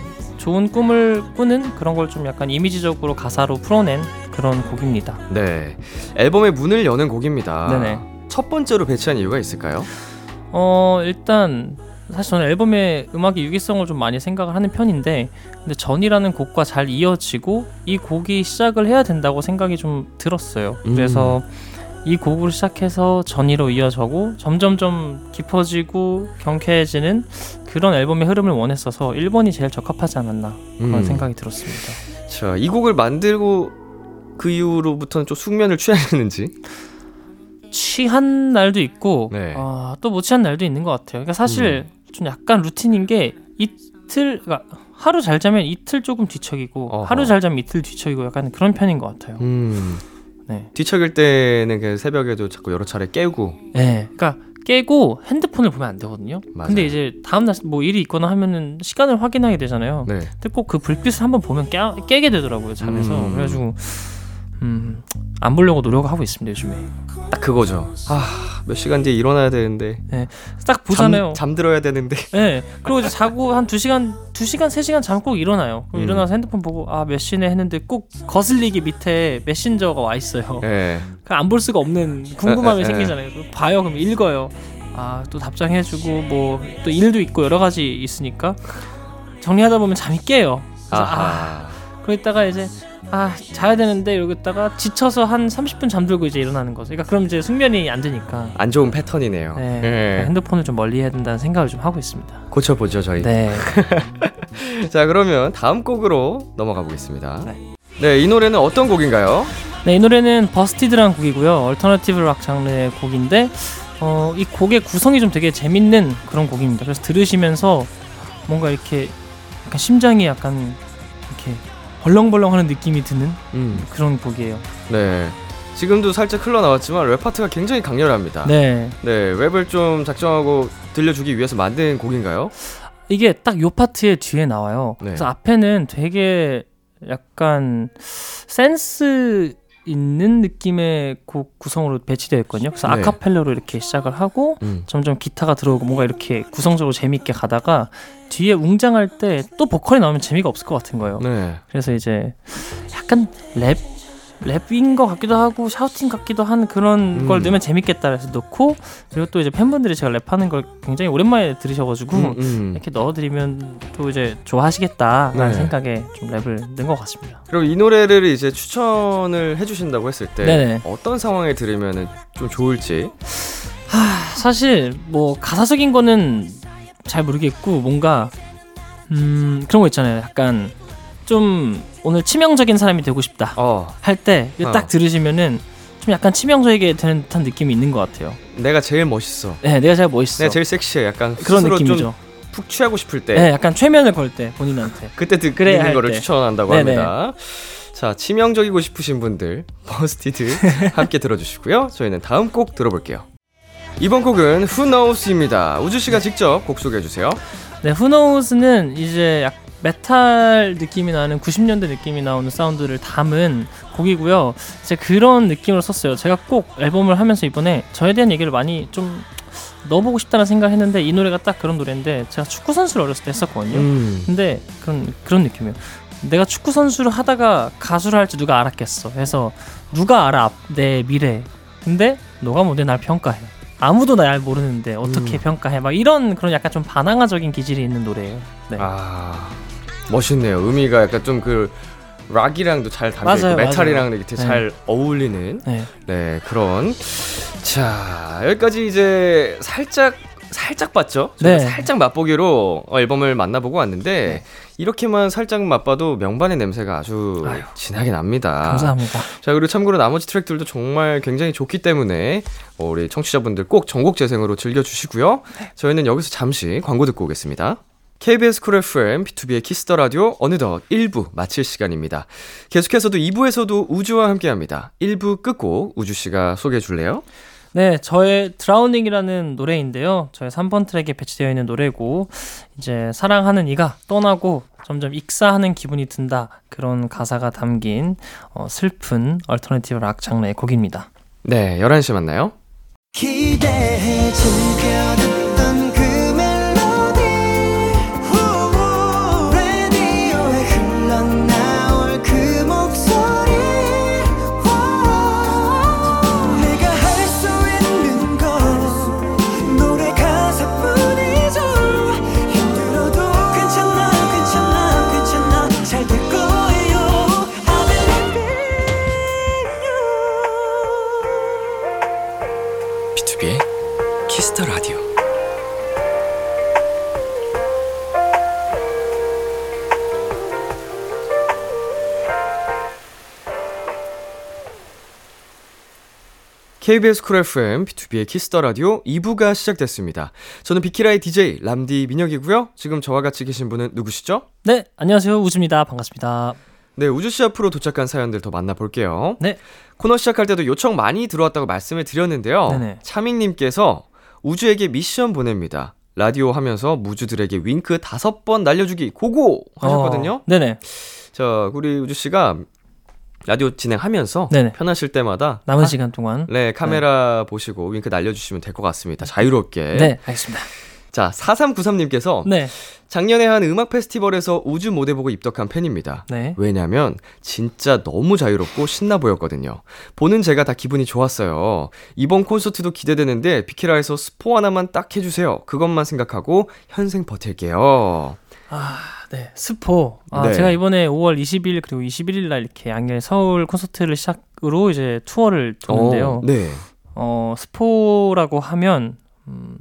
좋은 꿈을 꾸는 그런 걸 좀 약간 이미지적으로 가사로 풀어낸 그런 곡입니다. 네. 앨범의 문을 여는 곡입니다. 네네. 첫 번째로 배치한 이유가 있을까요? 어 일단 사실 저는 앨범의 음악의 유기성을 좀 많이 생각을 하는 편인데 근데 전이라는 곡과 잘 이어지고 이 곡이 시작을 해야 된다고 생각이 좀 들었어요. 음. 그래서 이 곡으로 시작해서 전이로 이어져고 점점 좀 깊어지고 경쾌해지는 그런 앨범의 흐름을 원했어서 1번이 제일 적합하지 않았나 그런 음. 생각이 들었습니다. 자, 이 곡을 만들고 그 이후로부터는 좀 숙면을 취하셨는지. 취한 날도 있고 네. 아, 또못 취한 날도 있는 것 같아요. 그러니까 사실 음. 좀 약간 루틴인 게 이틀 그러니까 하루 잘 자면 이틀 조금 뒤척이고 어허. 하루 잘 자면 이틀 뒤척이고 약간 그런 편인 것 같아요. 음. 네. 뒤척일 때는 그 새벽에도 자꾸 여러 차례 깨우고. 네. 그러니까 깨고 핸드폰을 보면 안 되거든요. 맞아요. 근데 이제 다음 날 뭐 일이 있거나 하면은 시간을 확인하게 되잖아요. 네. 근데 꼭 그 불빛을 한번 보면 깨, 깨게 되더라고요 잠에서. 음. 그래가지고 음, 안 보려고 노력을 하고 있습니다 요즘에. 딱 그거죠. 아, 몇 시간 뒤에 일어나야 되는데. 딱 보잖아요. 잠, 잠들어야 되는데. 네. 그리고 이제 자고 한 2시간, 2시간, 3시간 자면 꼭 일어나요. 그럼 음. 일어나서 핸드폰 보고 아, 몇 시네 했는데 꼭 거슬리기 밑에 메신저가 와 있어요. 예. 안볼 수가 없는 궁금함이 에, 에, 에. 생기잖아요. 그럼 봐요. 그럼 읽어요. 아, 또 답장해주고 뭐 또 일도 있고 여러 가지 있으니까 정리하다 보면 잠이 깨요. 아. 그러다가 이제 아 자야 되는데 이러고 있다가 지쳐서 한 30분 잠들고 이제 일어나는 거죠. 그러니까 그럼 이제 숙면이 안 되니까 안 좋은 패턴이네요. 네, 예. 핸드폰을 좀 멀리 해야 된다는 생각을 좀 하고 있습니다. 고쳐보죠, 저희. 네. 자, 그러면 다음 곡으로 넘어가 보겠습니다. 네. 네, 이 노래는 어떤 곡인가요? 네, 이 노래는 Busted라는 곡이고요. alternative rock 장르의 곡인데 어, 이 곡의 구성이 좀 되게 재밌는 그런 곡입니다. 그래서 들으시면서 뭔가 이렇게 약간 심장이 약간 벌렁벌렁하는 느낌이 드는 음. 그런 곡이에요. 네. 지금도 살짝 흘러나왔지만 랩 파트가 굉장히 강렬합니다. 네. 네, 랩을 좀 작정하고 들려주기 위해서 만든 곡인가요? 이게 딱 요 파트의 뒤에 나와요. 네. 그래서 앞에는 되게 약간 센스 있는 느낌의 곡 구성으로 배치되어 있거든요. 그래서 네. 아카펠라로 이렇게 시작을 하고 음. 점점 기타가 들어오고 뭔가 이렇게 구성적으로 재밌게 가다가 뒤에 웅장할 때 또 보컬이 나오면 재미가 없을 것 같은 거예요. 네. 그래서 이제 약간 랩 랩인 것 같기도 하고 shouting 같기도 한 그런 음. 걸 넣으면 재밌겠다 해서 넣고 그리고 또 이제 팬분들이 제가 랩하는 걸 굉장히 오랜만에 들으셔가지고 음, 음. 이렇게 넣어드리면 또 이제 좋아하시겠다라는 네. 생각에 좀 랩을 넣은 것 같습니다. 그럼 이 노래를 이제 추천을 해주신다고 했을 때 네네. 어떤 상황에 들으면 좀 좋을지. 사실 뭐 가사적인 거는 잘 모르겠고 뭔가 음 그런 거 있잖아요. 약간 좀 오늘 치명적인 사람이 되고 싶다 어, 할때딱 어. 들으시면은 좀 약간 치명적이게 되는 듯한 느낌이 있는 것 같아요. 내가 제일 멋있어. 네, 내가 제일 멋있어. 내가 제일 섹시해. 약간 그런 느낌이죠. 좀푹 취하고 싶을 때 네, 약간 최면을 걸 때 본인한테. 그때 듣, 듣는 할 거를 때. 추천한다고 네네. 합니다. 자, 치명적이고 싶으신 분들 버스티드 함께 들어주시고요. 저희는 다음 곡 들어볼게요. 이번 곡은 Who Knows입니다. 우즈 씨가 직접 곡 소개해 주세요. 네, Who Knows는 이제 약 메탈 느낌이 나는 90년대 느낌이 나오는 사운드를 담은 곡이고요. 이제 그런 느낌으로 썼어요. 제가 꼭 앨범을 하면서 이번에 저에 대한 얘기를 많이 좀 넣어보고 싶다는 생각을 했는데 이 노래가 딱 그런 노래인데 제가 축구 선수를 어렸을 때 했었거든요. 음. 근데 그런 그런 느낌이에요. 내가 축구 선수를 하다가 가수를 할지 누가 알았겠어. 그래서 누가 알아 앞- 내 미래. 근데 너가 뭔데 날 평가해. 아무도 날 모르는데 어떻게 음. 평가해? 막 이런 그런 약간 좀 반항아적인 기질이 있는 노래예요. 네. 아, 멋있네요. 의미가 약간 좀 그 락이랑도 잘 담겨 있고 메탈이랑. 이렇게 네. 잘 어울리는 네. 네 그런 자 여기까지 이제 살짝 살짝 봤죠? 네. 살짝 맛보기로 어, 앨범을 만나보고 왔는데 이렇게만 살짝 맛봐도 명반의 냄새가 아주 아유. 진하게 납니다. 감사합니다. 자 그리고 참고로 나머지 트랙들도 정말 굉장히 좋기 때문에 어, 우리 청취자분들 꼭 전곡 재생으로 즐겨주시고요. 저희는 여기서 잠시 광고 듣고 오겠습니다. KBS 쿨 FM, 비투비의 Kiss the Radio 어느덧 1부 마칠 시간입니다. 계속해서도 2부에서도 우즈와 함께 합니다. 1부 끝곡 우즈 씨가 소개해 줄래요? 네, 저의 Drowning이라는 노래인데요. 저의 3번 트랙에 배치되어 있는 노래고 이제 사랑하는 이가 떠나고 점점 익사하는 기분이 든다. 그런 가사가 담긴 어, 슬픈 alternative rock 장르의 곡입니다. 네, 11시에 만나요. 기대해 KBS 쿨 FM, 비투비의 Kiss the Radio 2부가 시작됐습니다. 저는 비키라의 DJ 람디 민혁이고요. 지금 저와 같이 계신 분은 누구시죠? 네, 안녕하세요. 우즈입니다. 반갑습니다. 네, 우즈 씨 앞으로 도착한 사연들 더 만나볼게요. 네. 코너 시작할 때도 요청 많이 들어왔다고 말씀을 드렸는데요. 네네. 차밍님께서 우즈에게 미션 보냅니다. 라디오 하면서 무즈들에게 윙크 다섯 번 날려주기 go go 하셨거든요. 어, 네네. 자, 우리 우즈 씨가 라디오 진행하면서 네네. 편하실 때마다 남은 아, 시간 동안. 네, 카메라 보시고 윙크 날려주시면 될 것 같습니다. 자유롭게. 네, 알겠습니다. 자, 4393님께서 네. 작년에 한 음악 페스티벌에서 우주 모델 보고 입덕한 팬입니다. 네. 왜냐면 진짜 너무 자유롭고 신나 보였거든요. 보는 제가 다 기분이 좋았어요. 이번 콘서트도 기대되는데 비키라에서 스포 하나만 딱 해주세요. 그것만 생각하고 현생 버틸게요. 아, 네. 스포. 아, 네. 제가 이번에 5월 20일 그리고 21일 날 이렇게 양일 서울 콘서트를 시작으로 이제 투어를 도는데요. 어, 네. 어, 스포라고 하면 음,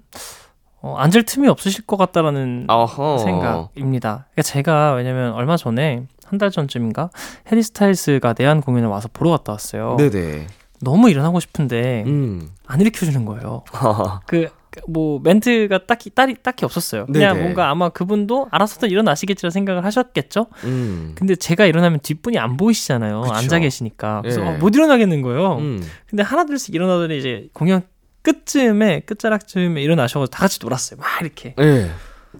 어, 앉을 틈이 없으실 것 같다라는 어허. 생각입니다. 그러니까 제가 왜냐면 얼마 전에 한 달 전쯤인가 해리 스타일스가 내한 공연을 와서 보러 갔다 왔어요. 네네. 너무 일어나고 싶은데 음. 안 일으켜 주는 거예요. 그 뭐 멘트가 딱히 딱히, 딱히 없었어요. 그냥 네네. 뭔가 아마 그분도 알아서도 일어나시겠지라 생각을 하셨겠죠. 음. 근데 제가 일어나면 뒷분이 안 보이시잖아요. 그쵸. 앉아 계시니까. 그래서 예. 어, 못 일어나겠는 거예요. 음. 근데 하나둘씩 일어나더니 이제 공연 끝쯤에 끝자락쯤에 일어나셔서 다 같이 놀았어요. 막 이렇게. 네.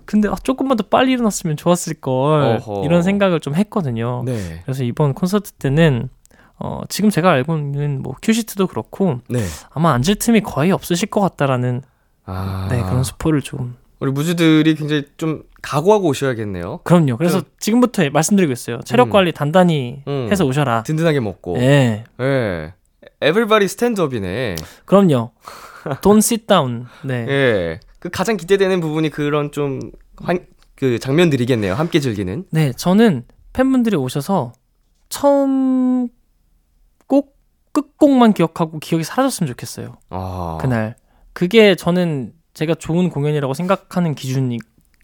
근데 아, 조금만 더 빨리 일어났으면 좋았을 걸. 이런 생각을 좀 했거든요. 네. 그래서 이번 콘서트 때는 어, 지금 제가 알고 있는 뭐 큐시트도 그렇고 네. 아마 앉을 틈이 거의 없으실 것 같다라는 아. 네 그런 스포를 좀 우리 무주들이 굉장히 좀 각오하고 오셔야겠네요. 그럼요. 그래서 지금부터 말씀드리고 있어요. 체력 음. 관리 단단히 음. 해서 오셔라. 든든하게 먹고. 네, 예. Everybody stand up이네. 그럼요. Don't sit down. 네. 예. 그 가장 기대되는 부분이 그런 좀 환, 그 장면들이겠네요. 함께 즐기는. 네, 저는 팬분들이 오셔서 처음 꼭 끝곡만 기억하고 기억이 사라졌으면 좋겠어요. 아. 그날. 그게 저는 제가 좋은 공연이라고 생각하는 기준인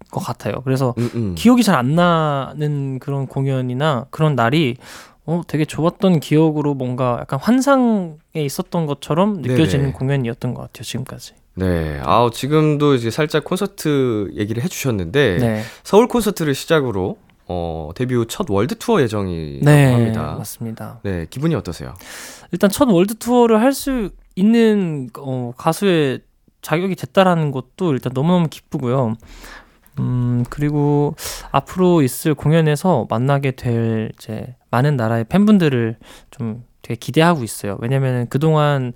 것 같아요. 그래서 음, 음. 기억이 잘 안 나는 그런 공연이나 그런 날이 어, 되게 좋았던 기억으로 뭔가 약간 환상에 있었던 것처럼 느껴지는 네네. 공연이었던 것 같아요, 지금까지. 네. 아우, 지금도 이제 살짝 콘서트 얘기를 해주셨는데, 네. 서울 콘서트를 시작으로, 어, 데뷔 후 첫 world tour 예정이라고 네, 합니다. 맞습니다. 네. 기분이 어떠세요? 일단 첫 world tour를 할 수 있는 어, 가수의 자격이 됐다라는 것도 일단 너무너무 기쁘고요. 음, 그리고 앞으로 있을 공연에서 만나게 될 이제 많은 나라의 팬분들을 좀 되게 기대하고 있어요. 왜냐면은 그동안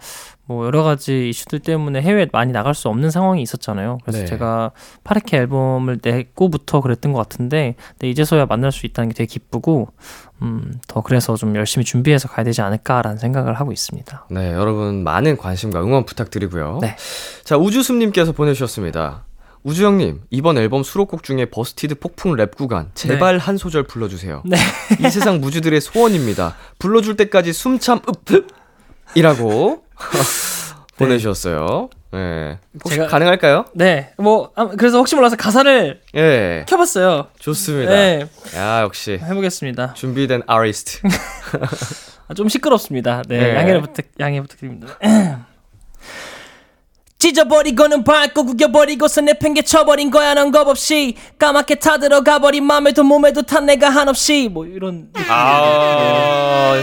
뭐 여러 가지 이슈들 때문에 해외에 많이 나갈 수 없는 상황이 있었잖아요. 그래서 네. 제가 파르케 앨범을 냈고부터 그랬던 것 같은데, 근데 이제서야 만날 수 있다는 게 되게 기쁘고, 음, 더 그래서 좀 열심히 준비해서 가야 되지 않을까라는 생각을 하고 있습니다. 네. 여러분, 많은 관심과 응원 부탁드리고요. 네. 자, 우주숨님께서 보내주셨습니다. 우즈 형님, 이번 앨범 수록곡 중에 Busted 폭풍 랩 구간, 제발 한 소절 불러주세요. 네. 이 세상 무즈들의 소원입니다. 불러줄 때까지 숨참 읍 이라고 보내주셨어요. 네. 혹시 제가- 가능할까요? 네, 뭐 아, 그래서 혹시 몰라서 가사를 예. 켜봤어요. 좋습니다. 네, 야, 역시 해보겠습니다. 준비된 아리스트. 아, 좀 시끄럽습니다. 네, 네. 양해 부탁 양해 부탁드립니다. 찢어버리고는 밟고 구겨버리고서 내팽개쳐버린 거야 넌 겁없이 까맣게 타들어가버린 맘에도 몸에도 탄 내가 한없이 뭐 이런 아,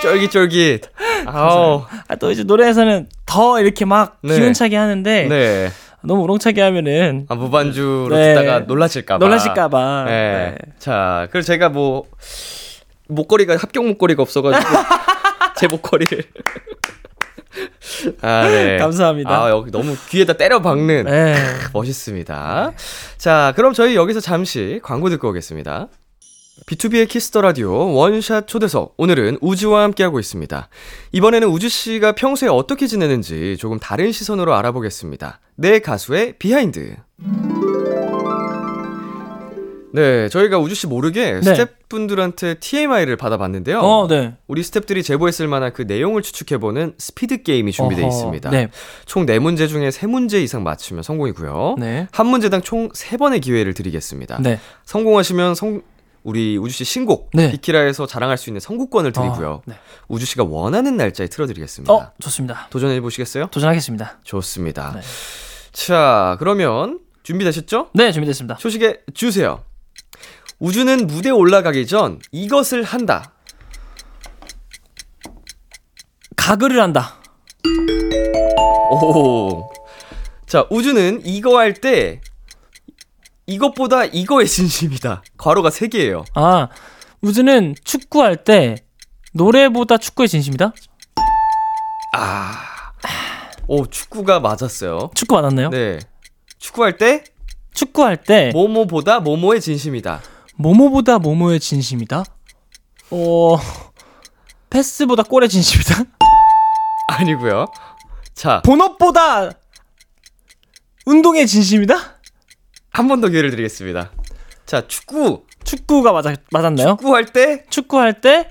쫄깃쫄깃. 아우. 아, 또 이제 노래에서는 더 이렇게 막 네. 기운차게 하는데 네. 너무 우렁차게 하면은 아, 무반주로 네. 듣다가 놀라실까봐. 놀라실까봐 네. 네. 자, 그래서 제가 뭐, 목걸이가, 합격 목걸이가 없어가지고, 제 목걸이를. 아, 네. 감사합니다. 아, 여기 너무 귀에다 때려 박는. 네. 멋있습니다. 자, 그럼 저희 여기서 잠시 광고 듣고 오겠습니다. 비투비의 Kiss the Radio 원샷 초대석. 오늘은 우즈와 함께하고 있습니다. 이번에는 우즈 씨가 평소에 어떻게 지내는지 조금 다른 시선으로 알아보겠습니다. 내 가수의 behind. 네, 저희가 우즈 씨 모르게 네. 스태프분들한테 TMI를 받아봤는데요. 어, 네. 우리 스태프들이 제보했을 만한 그 내용을 추측해보는 스피드 게임이 준비되어. 있습니다. 네. 총 4문제 중에 3문제 이상 맞추면 성공이고요. 네. 한 문제당 총 3번의 기회를 드리겠습니다. 네. 성공하시면 성 우리 우주 씨 신곡 네. 비키라에서 자랑할 수 있는 선곡권을 드리고요. 어, 네. 우주 씨가 원하는 날짜에 틀어드리겠습니다. 어, 좋습니다. 도전해 보시겠어요? 도전하겠습니다. 좋습니다. 네. 자, 그러면 준비되셨죠? 네, 준비됐습니다. 소식에 주세요. 우주는 무대 올라가기 전 이것을 한다. 가글을 한다. 오. 자, 우주는 이거 할 때 이것보다 이거에 진심이다. 괄호가 3개예요. 아, 우주는 축구할 때 노래보다 축구에 진심이다? 아. 오, 축구가 맞았어요. 축구 맞았나요? 네. 축구할 때 축구할 때 모모보다 모모의 진심이다. 모모보다 모모의 진심이다? 어, 패스보다 골의 진심이다? 아니고요. 자, 본업보다 운동의 진심이다? 한 번 더 기회를 드리겠습니다. 자, 축구. 축구가 맞아, 맞았나요? 축구할 때 축구할 때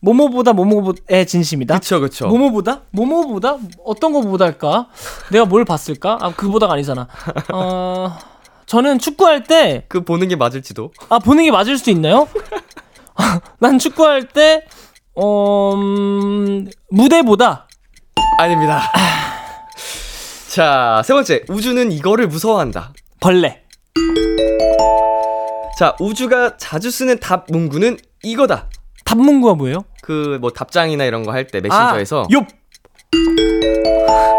모모보다 모모의 진심이다? 그쵸 그쵸. 모모보다? 모모보다? 어떤 거보다일까? 내가 뭘 봤을까? 아, 그보다가 아니잖아. 어, 저는 축구할 때, 그 보는 게 맞을지도. 아, 보는 게 맞을 수 있나요? 난 축구할 때, 어, 음, 무대보다, 아닙니다. 자, 세 번째. 우주는 이거를 무서워한다. 벌레. 자, 우주가 자주 쓰는 답 문구는 이거다. 답 문구가 뭐예요? 그 뭐 답장이나 이런 거 할 때 메신저에서 아, 욥!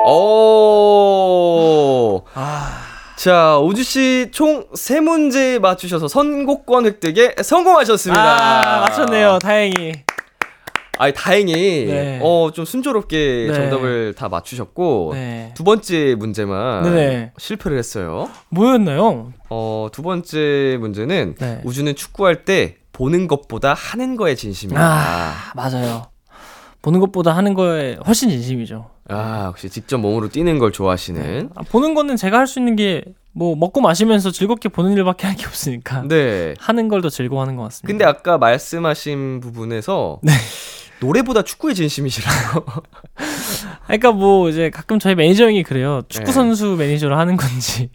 오. 아, 자, 우주 씨 총 세 문제 맞추셔서 선곡권 획득에 성공하셨습니다. 아, 맞췄네요. 다행히. 아, 다행히 네. 어좀 순조롭게 네. 정답을 다 맞추셨고 네. 두 번째 문제만 네네. 실패를 했어요. 뭐였나요? 어, 두 번째 문제는 네. 우주는 축구할 때 보는 것보다 하는 거에 진심이다. 아, 맞아요. 보는 것보다 하는 거에 훨씬 진심이죠. 아, 혹시 직접 몸으로 뛰는 걸 좋아하시는. 아, 보는 거는 제가 할 수 있는 게 뭐 먹고 마시면서 즐겁게 보는 일밖에 할 게 없으니까 네. 하는 걸 더 즐거워하는 것 같습니다. 근데 아까 말씀하신 부분에서 네. 노래보다 축구에 진심이시라고. 그러니까 뭐 이제 가끔 저희 매니저 형이 그래요. 축구 네. 선수 매니저를 하는 건지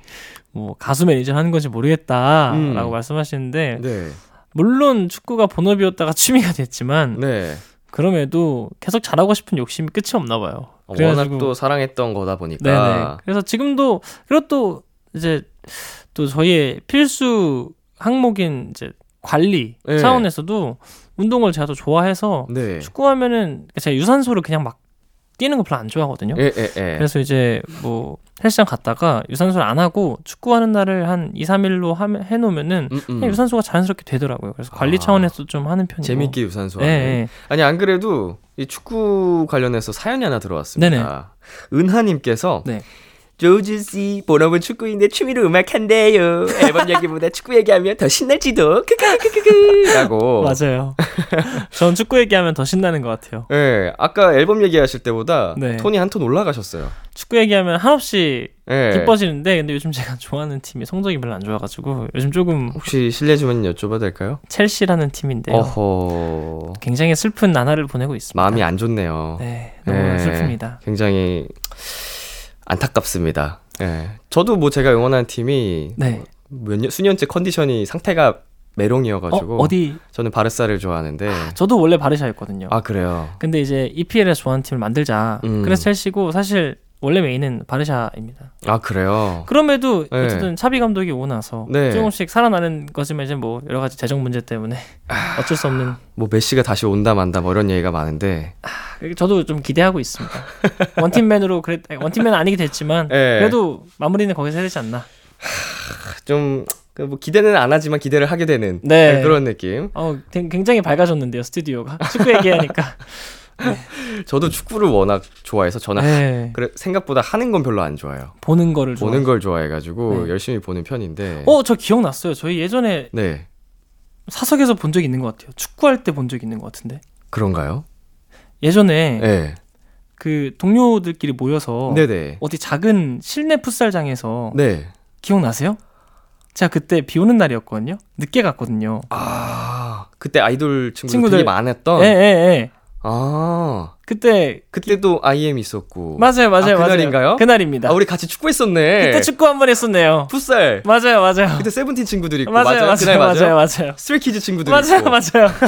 뭐 가수 매니저를 하는 건지 모르겠다라고 음. 말씀하시는데 네. 물론 축구가 본업이었다가 취미가 됐지만 네. 그럼에도 계속 잘하고 싶은 욕심이 끝이 없나 봐요. 어, 그래가지고 워낙 또 사랑했던 거다 보니까. 네네. 그래서 지금도 그리고 또 이제 또 저희의 필수 항목인 이제 관리 네. 차원에서도 운동을 제가 더 좋아해서 네. 축구하면은 제가 유산소를 그냥 막 뛰는 거 별로 안 좋아하거든요. 예, 예, 예. 그래서 이제 뭐 헬스장 갔다가 유산소를 안 하고 축구하는 날을 한 2, 3일로 해 놓으면은 음, 음. 유산소가 자연스럽게 되더라고요. 그래서 관리 아. 차원에서 좀 하는 편이고. 재밌게 유산소. 예. 예. 아니 안 그래도 이 축구 관련해서 사연이 하나 들어왔습니다. 은하님께서 네. 조주 씨 본업은 축구인데 취미로 음악한대요. 앨범 얘기보다 축구 얘기하면 더 신날지도. 크크크크크라고. 맞아요. 전 축구 얘기하면 더 신나는 것 같아요. 예, 아까 앨범 얘기하실 때보다 네. 톤이 한 톤 올라가셨어요. 축구 얘기하면 한없이 예. 기뻐지는데 근데 요즘 제가 좋아하는 팀이 성적이 별로 안 좋아가지고 요즘 조금 혹시 실례지만 여쭤봐도 될까요? 첼시라는 팀인데요. 어허. 굉장히 슬픈 나날을 보내고 있습니다. 마음이 안 좋네요. 네, 너무 네. 슬픕니다. 굉장히 안타깝습니다. 예. 저도 뭐 제가 응원하는 팀이 네. 몇 년, 수년째 컨디션이 상태가 어, 메롱이어가지고 어 디 저는 바르사를 좋아하는데 저도 원래 바르샤였거든요. 아 그래요. 근데 이제 EPL에서 좋아하는 팀을 만들자. 음. 그래서 첼시고 사실 원래 메인은 바르샤입니다. 아 그래요. 그럼에도 네. 어쨌든 차비 감독이 오고 나서 네. 조금씩 살아나는 거지만 이제 뭐 여러 가지 재정 문제 때문에 어쩔 수 없는 뭐 메시가 다시 온다 만다 뭐 이런 얘기가 많은데 저도 좀 기대하고 있습니다. 원팀맨으로 그래 원팀맨 은 아니게 됐지만 네. 그래도 마무리는 거기서 해야 되지 않나. 좀그뭐 기대는 안 하지만 기대를 하게 되는 네. 그런 느낌. 어 되- 굉장히 밝아졌는데요 스튜디오가 축구 얘기하니까. 저도 축구를 워낙 좋아해서 저는 네. 그래 생각보다 하는 건 별로 안 좋아요. 보는 거를 좋아. 보는 걸 좋아해가지고 네. 열심히 보는 편인데. 어 저 기억났어요. 저희 예전에 네 사석에서 본 적 있는 것 같아요. 축구할 때 본 적 있는 것 같은데. 그런가요? 예전에 네. 그 동료들끼리 모여서 네네. 어디 작은 실내 풋살장에서 네. 기억나세요? 제가 그때 비 오는 날이었거든요. 늦게 갔거든요. 아 그때 아이돌 친구들, 친구들. 많았던. 예, 예, 예. 아 그때 그때도 IM 있었고. 맞아요, 맞아요, 아, 맞아요. 그날인가요? 그날입니다. 아 우리 같이 축구했었네. 그때 축구 한 번 했었네요. 풋살. 맞아요, 맞아요. 그때 세븐틴 친구들 있고 맞아요, 맞아요, 그날 맞아요, 맞아요. 맞아요. 스트레이 키즈 친구들 맞아요, 있고. 맞아요.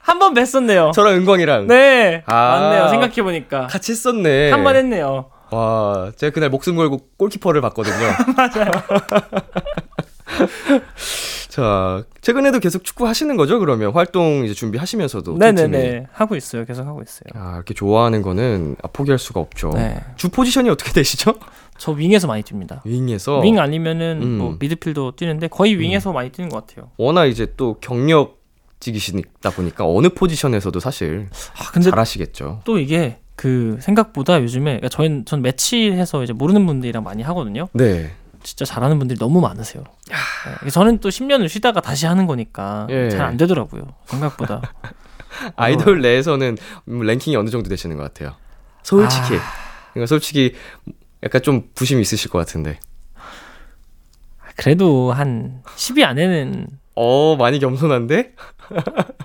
한 번 뵀었네요. 저랑 은광이랑 네, 아. 맞네요. 생각해 보니까 같이 했었네. 한 번 했네요. 와, 제가 그날 목숨 걸고 골키퍼를 봤거든요. 맞아요. 자, 최근에도 계속 축구 하시는 거죠? 그러면 활동 이제 준비하시면서도 두 팀이. 네네네 하고 있어요. 계속 하고 있어요. 아, 이렇게 좋아하는 거는 아, 포기할 수가 없죠. 네, 주 포지션이 어떻게 되시죠? 저 윙에서 많이 뜁니다. 윙에서 윙 아니면은 음. 뭐 미드필더 뛰는데 거의 윙에서 많이 뛰는 것 같아요. 워낙 이제 또 경력직이시다 보니까 어느 포지션에서도 사실 아 근데 잘하시겠죠. 또 이게 그 생각보다 요즘에 그러니까 저희 전 매치해서 이제 모르는 분들이랑 많이 하거든요. 네. 진짜 잘하는 분들이 너무 많으세요. 네, 저는 또 10년을 쉬다가 다시 하는 거니까 예. 잘안 되더라고요. 생각보다. 아이돌 내에서는 음, 랭킹이 어느 정도 되시는 것 같아요. 솔직히. 아. 그러니까 솔직히 약간 좀 부심이 있으실 것 같은데. 그래도 한 10위 안에는 어, 많이 겸손한데?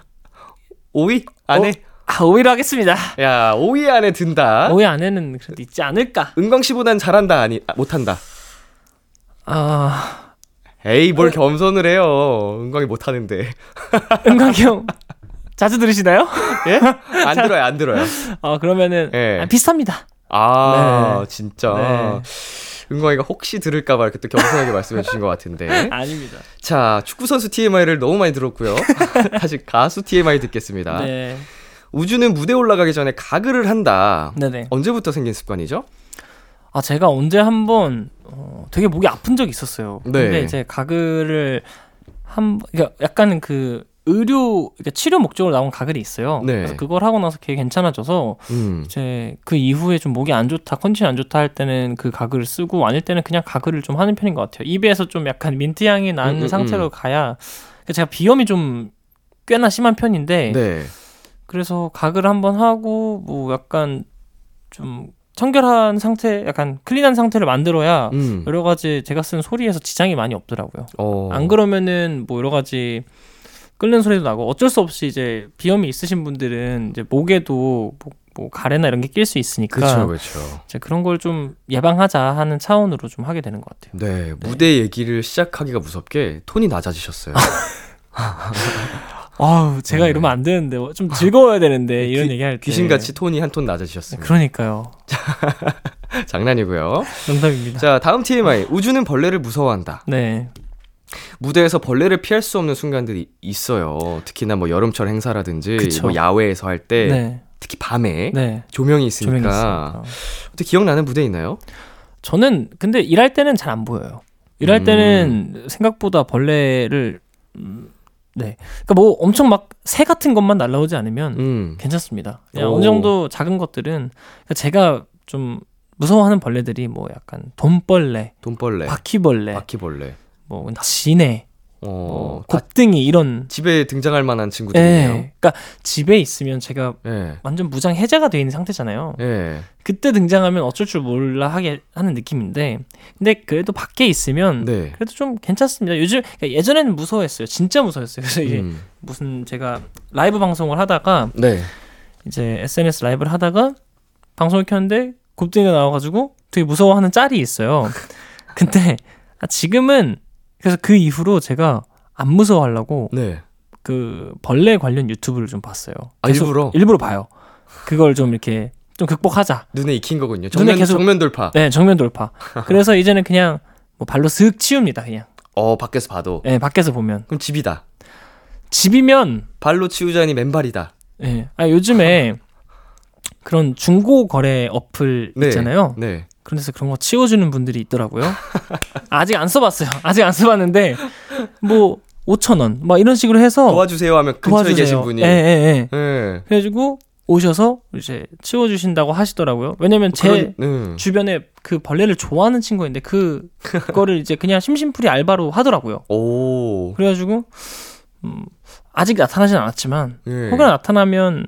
5위 안에? 아 오히려 하겠습니다. 야, 5위 안에 든다. 5위 안에는 그래도 있지 않을까. 은광 씨보단 잘한다 아니 아, 못한다. 아 에이 뭘 겸손을 해요. 은광이 못하는데. 은광이 형 자주 들으시나요? 예? 안 들어요, 안 들어요. 아 그러면은 예. 아, 비슷합니다. 아, 네. 진짜. 네. 은광이가 혹시 들을까봐 이렇게 또 겸손하게 말씀해 주신 것 같은데. 아닙니다. 자, 축구선수 TMI를 너무 많이 들었고요. 다시 가수 TMI 듣겠습니다. 네. 우주는 무대 올라가기 전에 가글을 한다. 네네. 언제부터 생긴 습관이죠? 아 제가 언제 한번 어, 되게 목이 아픈 적이 있었어요. 네. 근데 이제 가글을 한 그러니까 약간은 그 의료 그러니까 치료 목적으로 나온 가글이 있어요. 네. 그래서 그걸 하고 나서 되게 괜찮아져서 음. 이제 그 이후에 좀 목이 안 좋다, 컨디션 안 좋다 할 때는 그 가글을 쓰고 아닐 때는 그냥 가글을 좀 하는 편인 것 같아요. 입에서 좀 약간 민트 향이 나는 음, 음, 상태로 음. 가야 그러니까 제가 비염이 좀 꽤나 심한 편인데 네. 그래서 가글 한번 하고 뭐 약간 좀 청결한 상태, 약간 clean한 상태를 만들어야 음. 여러 가지 제가 쓴 소리에서 지장이 많이 없더라고요. 어. 안 그러면은 뭐 여러 가지 끓는 소리도 나고 어쩔 수 없이 이제 비염이 있으신 분들은 이제 목에도 뭐, 뭐 가래나 이런 게 낄 수 있으니까 그렇죠, 그렇죠. 이제 그런 걸 좀 예방하자 하는 차원으로 좀 하게 되는 것 같아요. 네, 무대 얘기를 시작하기가 무섭게 톤이 낮아지셨어요. 아우 제가 네. 이러면 안 되는데 좀 즐거워야 되는데 이런 귀- 얘기할 때 귀신같이 톤이 한톤 네, 낮아지셨습니다. 그러니까요. 장난이고요. 농담입니다. 자, 다음 TMI. 우주는 벌레를 무서워한다. 네. 무대에서 벌레를 피할 수 없는 순간들이 있어요. 특히나 뭐 여름철 행사라든지 그쵸. 뭐 야외에서 할때 네. 특히 밤에 네. 조명이 있으니까. 조명이 있으니까. 어떻게 기억나는 무대 있나요? 저는 근데 일할 때는 잘 안 보여요. 일할 때는 생각보다 벌레를 음, 네. 그러니까 뭐 엄청 막 새 같은 것만 날라오지 않으면 음. 괜찮습니다. 그냥 오. 어느 정도 작은 것들은 그러니까 제가 좀 무서워하는 벌레들이 뭐 약간 돈벌레, 돈벌레, 바퀴벌레, 바퀴벌레. 뭐 진해, 어, 뭐다 곱등이 이런 집에 등장할 만한 친구들이네요. 예. 그러니까 집에 있으면 제가 예. 완전 무장 해제가 돼 있는 상태잖아요. 예. 그때 등장하면 어쩔 줄 몰라 하게 하는 느낌인데 근데 그래도 밖에 있으면 네. 그래도 좀 괜찮습니다. 요즘 그러니까 예전에는 무서워했어요. 진짜 무서웠어요. 그래서 이게 음. 무슨 제가 라이브 방송을 하다가 네. 이제 SNS 라이브를 하다가 방송을 켰는데 곱둥이가 나와가지고 되게 무서워하는 짤이 있어요. 근데 아, 지금은 그래서 그 이후로 제가 안 무서워하려고 네. 그 벌레 관련 유튜브를 좀 봤어요. 아, 일부러? 일부러 봐요. 그걸 좀 이렇게 좀 극복하자. 눈에 익힌 거군요. 눈에 정면 계속- 정면 돌파. 네, 정면 돌파. 그래서 이제는 그냥 뭐 발로 슥 치웁니다. 그냥. 어 밖에서 봐도. 네, 밖에서 보면 그럼 집이다. 집이면 발로 치우자니 맨발이다. 예. 아, 요즘에 그런 중고 거래 어플 네. 있잖아요. 네. 그런 데서 그런 거 치워주는 분들이 있더라고요. 아직 안 써봤어요. 아직 안 써봤는데 뭐 5천 원, 막 이런 식으로 해서 도와주세요 하면 근처에 도와주세요. 계신 분이. 예, 예, 예. 예. 그래가지고 오셔서 이제 치워주신다고 하시더라고요. 왜냐면 제 그런- 네. 주변에 그 벌레를 좋아하는 친구가 있는데 그 그거를 이제 그냥 심심풀이 알바로 하더라고요. 오. 그래가지고 음, 아직 나타나진 않았지만 예. 혹여나 나타나면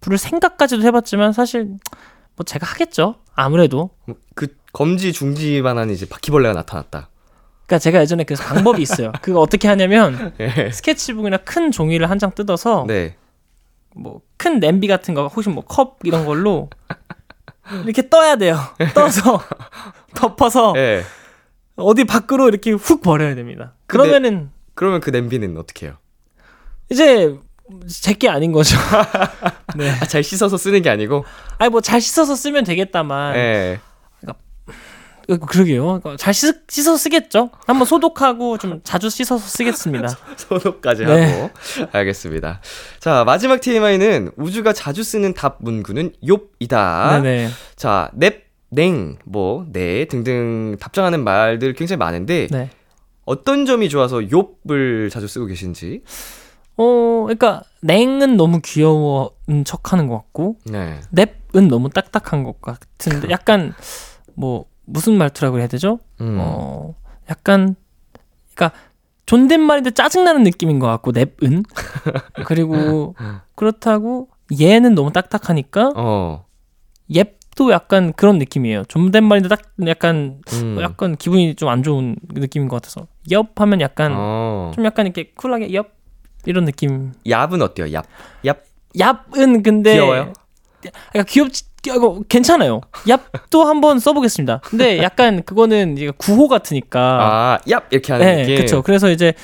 부를 생각까지도 해봤지만 사실 뭐 제가 하겠죠. 아무래도. 그 검지 중지만한 이제 바퀴벌레가 나타났다. 그러니까 제가 예전에 그래서 방법이 있어요. 그거 어떻게 하냐면 예. 스케치북이나 큰 종이를 한 장 뜯어서 네. 뭐큰 냄비 같은 거 혹시 뭐 컵 이런 걸로 이렇게 떠야 돼요. 떠서 덮어서 예. 어디 밖으로 이렇게 훅 버려야 됩니다. 그러면은 그러면 그 냄비는 어떻게 해요? 이제 제게 아닌 거죠. 네. 아, 잘 씻어서 쓰는 게 아니고. 아니 뭐 잘 씻어서 쓰면 되겠다만 예. 어, 그러게요. 잘 씻, 씻어서 쓰겠죠. 한번 소독하고 좀 자주 씻어서 쓰겠습니다. 소독까지 네. 하고. 알겠습니다. 자, 마지막 TMI는 우주가 자주 쓰는 답 문구는 욥이다. 네네. 자, 넵, 냉, 뭐, 네 등등 답장하는 말들 굉장히 많은데 네. 어떤 점이 좋아서 욥을 자주 쓰고 계신지. 어, 그러니까 냉은 너무 귀여운 척하는 것 같고 네. 넵은 너무 딱딱한 것 같은데 약간 뭐 무슨 말투라고 해야 되죠? 음. 어, 약간 그러니까 존댓말인데 짜증나는 느낌인 것 같고 넵은 그리고 그렇다고 얘는 너무 딱딱하니까 어. 옙도 약간 그런 느낌이에요. 존댓말인데 딱 약간 음. 약간 기분이 좀 안 좋은 느낌인 것 같아서 엽 하면 약간 어. 좀 약간 이렇게 쿨하게 엽 이런 느낌. 얍은 어때요? 얍. 얍. 얍은 근데 귀여워요? 그러니까 귀엽지 이거 괜찮아요. 얍도 한번 써보겠습니다. 근데 약간 그거는 이제 구호 같으니까. 아, 얍 이렇게 하는 네, 느낌. 그렇죠. 그래서 이제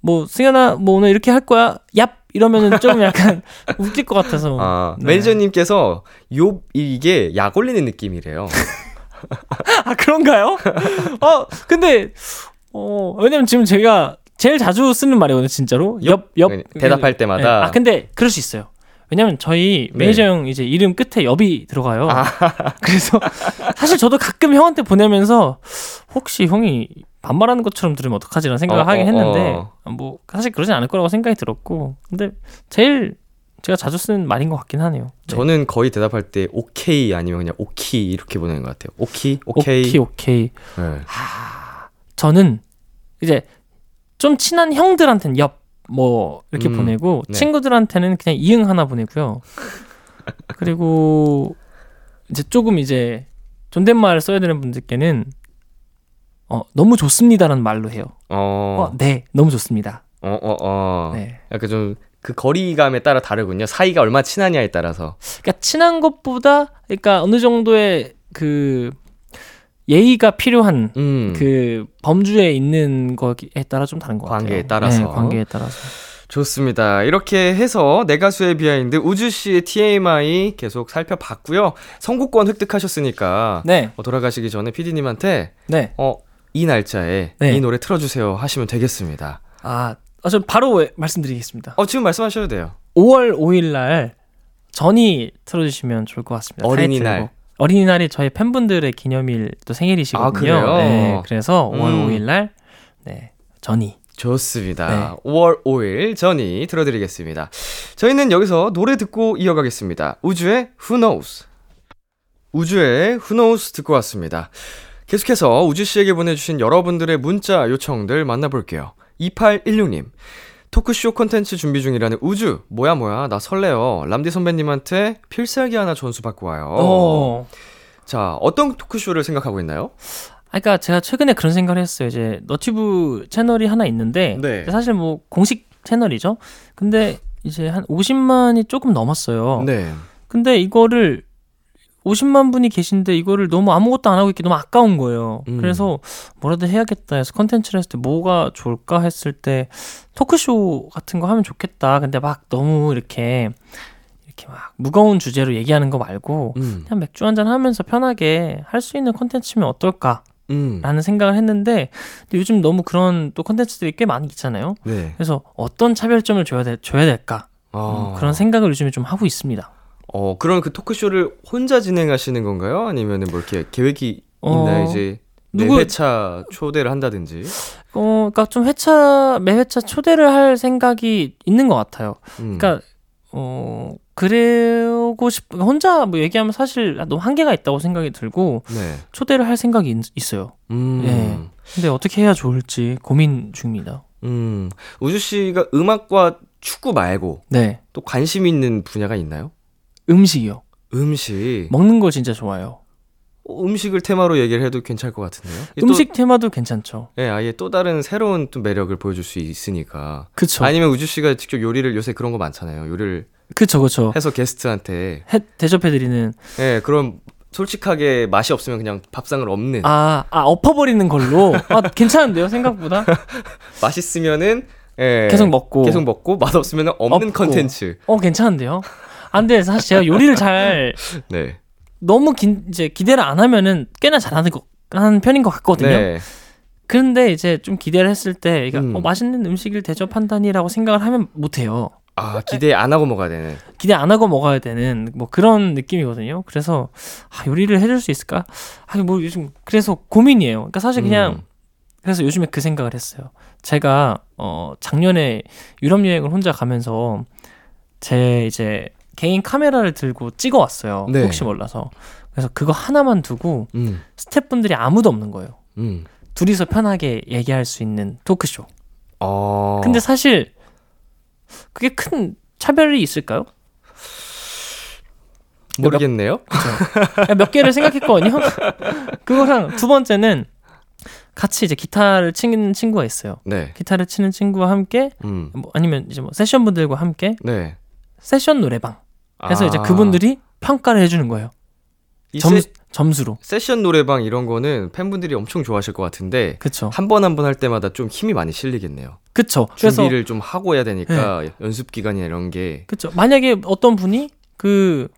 뭐 승현아 뭐 오늘 이렇게 할 거야. 얍 이러면은 좀 약간 웃길 것 같아서. 아, 네. 매니저님께서 욥 이게 약 올리는 느낌이래요. 아 그런가요? 어 근데 어 왜냐면 지금 제가 제일 자주 쓰는 말이거든요 진짜로 옆옆 네, 대답할 때마다. 아 근데 그럴 수 있어요 왜냐면 저희 네. 매니저 형 이제 이름 끝에 엽이 들어가요 아. 그래서 사실 저도 가끔 형한테 보내면서 혹시 형이 반말하는 것처럼 들으면 어떡하지라는 생각을 어, 하긴 어, 했는데 어. 뭐 사실 그러지 않을 거라고 생각이 들었고 근데 제일 제가 자주 쓰는 말인 것 같긴 하네요 네. 저는 거의 대답할 때 오케이 아니면 그냥 오키 이렇게 보내는 것 같아요. 오키, 오케이. 오케이 오케이 네. 저는 이제 좀 친한 형들한테는 엽뭐 이렇게 음, 보내고 네. 친구들한테는 그냥 이응 하나 보내고요. 그리고 이제 조금 이제 존댓말을 써야 되는 분들께는 어 너무 좋습니다라는 말로 해요. 어, 어, 네, 너무 좋습니다. 어, 어, 어. 네. 약간 좀 그 거리감에 따라 다르군요. 사이가 얼마나 친하냐에 따라서. 그러니까 친한 것보다 그러니까 어느 정도의 그 예의가 필요한 음. 그 범주에 있는 거에 따라 좀 다른 것 같아요. 관계에 따라서. 네, 관계에 따라서. 좋습니다. 이렇게 해서 내 가수의 behind 우즈 씨의 TMI 계속 살펴봤고요. 선곡권 획득하셨으니까 네, 어, 돌아가시기 전에 PD님한테 네. 어, 이 날짜에 네. 이 노래 틀어주세요 하시면 되겠습니다. 아, 어, 저 바로 왜- 말씀드리겠습니다. 어, 지금 말씀하셔도 돼요. 5월 5일 날 Journey 틀어주시면 좋을 것 같습니다. 어린이날. 어린이날이 저희 팬분들의 기념일 또 생일이시거든요. 아, 그래요? 네, 그래서 5월 음. 5일 날 네, 전이. 좋습니다. 네. 5월 5일 전이 들어드리겠습니다. 저희는 여기서 노래 듣고 이어가겠습니다. 우주의 Who Knows. 우주의 Who Knows 듣고 왔습니다. 계속해서 우주 씨에게 보내주신 여러분들의 문자 요청들 만나볼게요. 2816님. 토크쇼 콘텐츠 준비 중이라는 우주. 뭐야, 뭐야. 나 설레요. 람디 선배님한테 필살기 하나 전수 받고 와요. 어. 자, 어떤 토크쇼를 생각하고 있나요? 아, 그러니까 제가 최근에 그런 생각을 했어요. 이제 너튜브 채널이 하나 있는데 네. 사실 뭐 공식 채널이죠. 근데 이제 한 50만이 조금 넘었어요. 네. 근데 이거를 50만 분이 계신데 이거를 너무 아무것도 안 하고 있기 너무 아까운 거예요. 음. 그래서 뭐라도 해야겠다 해서 컨텐츠를 했을 때 뭐가 좋을까 했을 때 토크쇼 같은 거 하면 좋겠다. 근데 막 너무 이렇게 이렇게 막 무거운 주제로 얘기하는 거 말고 음. 그냥 맥주 한잔 하면서 편하게 할 수 있는 컨텐츠면 어떨까? 음. 라는 생각을 했는데 근데 요즘 너무 그런 또 컨텐츠들이 꽤 많이 있잖아요. 네. 그래서 어떤 차별점을 줘야, 돼, 줘야 될까? 아. 음, 그런 생각을 요즘에 좀 하고 있습니다. 어, 그럼 그 토크쇼를 혼자 진행하시는 건가요? 아니면은 뭐 이렇게 계획이 어, 있나요? 이제 매 누구- 회차 초대를 한다든지. 어, 그러니까 좀 회차 매 회차 초대를 할 생각이 있는 것 같아요. 음. 그러니까 어 그러고 싶 혼자 뭐 얘기하면 사실 너무 한계가 있다고 생각이 들고 네. 초대를 할 생각이 있, 있어요. 음. 예. 근데 어떻게 해야 좋을지 고민 중입니다. 음. 우주 씨가 음악과 축구 말고 네, 또 관심 있는 분야가 있나요? 음식이요. 음식. 먹는 거 진짜 좋아요. 어, 음식을 테마로 얘기를 해도 괜찮을 것 같은데요. 이게 또- 음식 테마도 괜찮죠. 예, 아예 또 다른 새로운 또 매력을 보여줄 수 있으니까. 그쵸. 아니면 우주 씨가 직접 요리를 요새 그런 거 많잖아요. 요리를 그쵸, 그쵸. 해서 게스트한테 해, 대접해드리는 예, 그럼 솔직하게 맛이 없으면 그냥 밥상을 없는. 아, 아 엎어버리는 걸로 아 괜찮은데요 생각보다 맛있으면은 예, 계속 먹고 계속 먹고 맛 없으면 없는. 컨텐츠. 어 괜찮은데요. 안돼 사실 제가 요리를 잘 네. 너무 기, 이제 기대를 안 하면은 꽤나 잘하는 거 하는 편인 것 같거든요. 네. 그런데 이제 좀 기대를 했을 때 이게 음. 어, 맛있는 음식을 대접한다니라고 생각을 하면 못해요. 아, 기대 안 하고 먹어야 되는. 기대 안 하고 먹어야 되는 뭐 그런 느낌이거든요. 그래서 아, 요리를 해줄 수 있을까? 아, 뭐 요즘 그래서 고민이에요. 그러니까 사실 그냥 음. 그래서 요즘에 그 생각을 했어요. 제가 어 작년에 유럽 여행을 혼자 가면서 제 이제 개인 카메라를 들고 찍어 왔어요. 네. 혹시 몰라서. 그래서 그거 하나만 두고 음. 스태프분들이 아무도 없는 거예요. 음. 둘이서 편하게 얘기할 수 있는 토크쇼. 어. 근데 사실 그게 큰 차별이 있을까요? 모르겠네요. 몇 개를 생각했거든요. 그거랑 두 번째는 같이 이제 기타를 치는 친구가 있어요. 네. 기타를 치는 친구와 함께 음. 뭐 아니면 이제 뭐 세션 분들과 함께 네. 세션 노래방. 그래서 아. 이제 그분들이 평가를 해주는 거예요. 이 점, 세, 점수로. 세션 노래방 이런 거는 팬분들이 엄청 좋아하실 것 같은데. 한 번 한 번 할 때마다 좀 힘이 많이 실리겠네요. 그쵸. 그래서 준비를 좀 하고 해야 되니까 연습 기간이나 이런 게 그쵸. 만약에 어떤 분이 그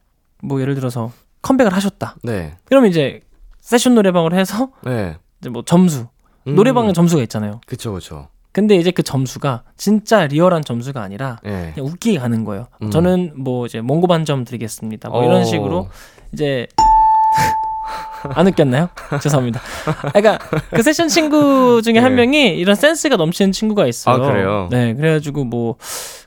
뭐 예를 들어서 컴백을 하셨다. 네. 그러면 이제 세션 노래방을 해서 네. 이제 뭐 점수 음. 노래방은 점수가 있잖아요. 그쵸 그쵸. 근데 이제 그 점수가 진짜 리얼한 점수가 아니라 네. 그냥 웃기게 가는 거예요. 음. 저는 뭐 이제 몽고 반점 드리겠습니다. 뭐 어. 이런 식으로 이제 안 웃겼나요? 죄송합니다. 아, 그러니까 그 세션 친구 중에 한 네. 명이 이런 센스가 넘치는 친구가 있어요. 아, 그래요? 네, 그래가지고 뭐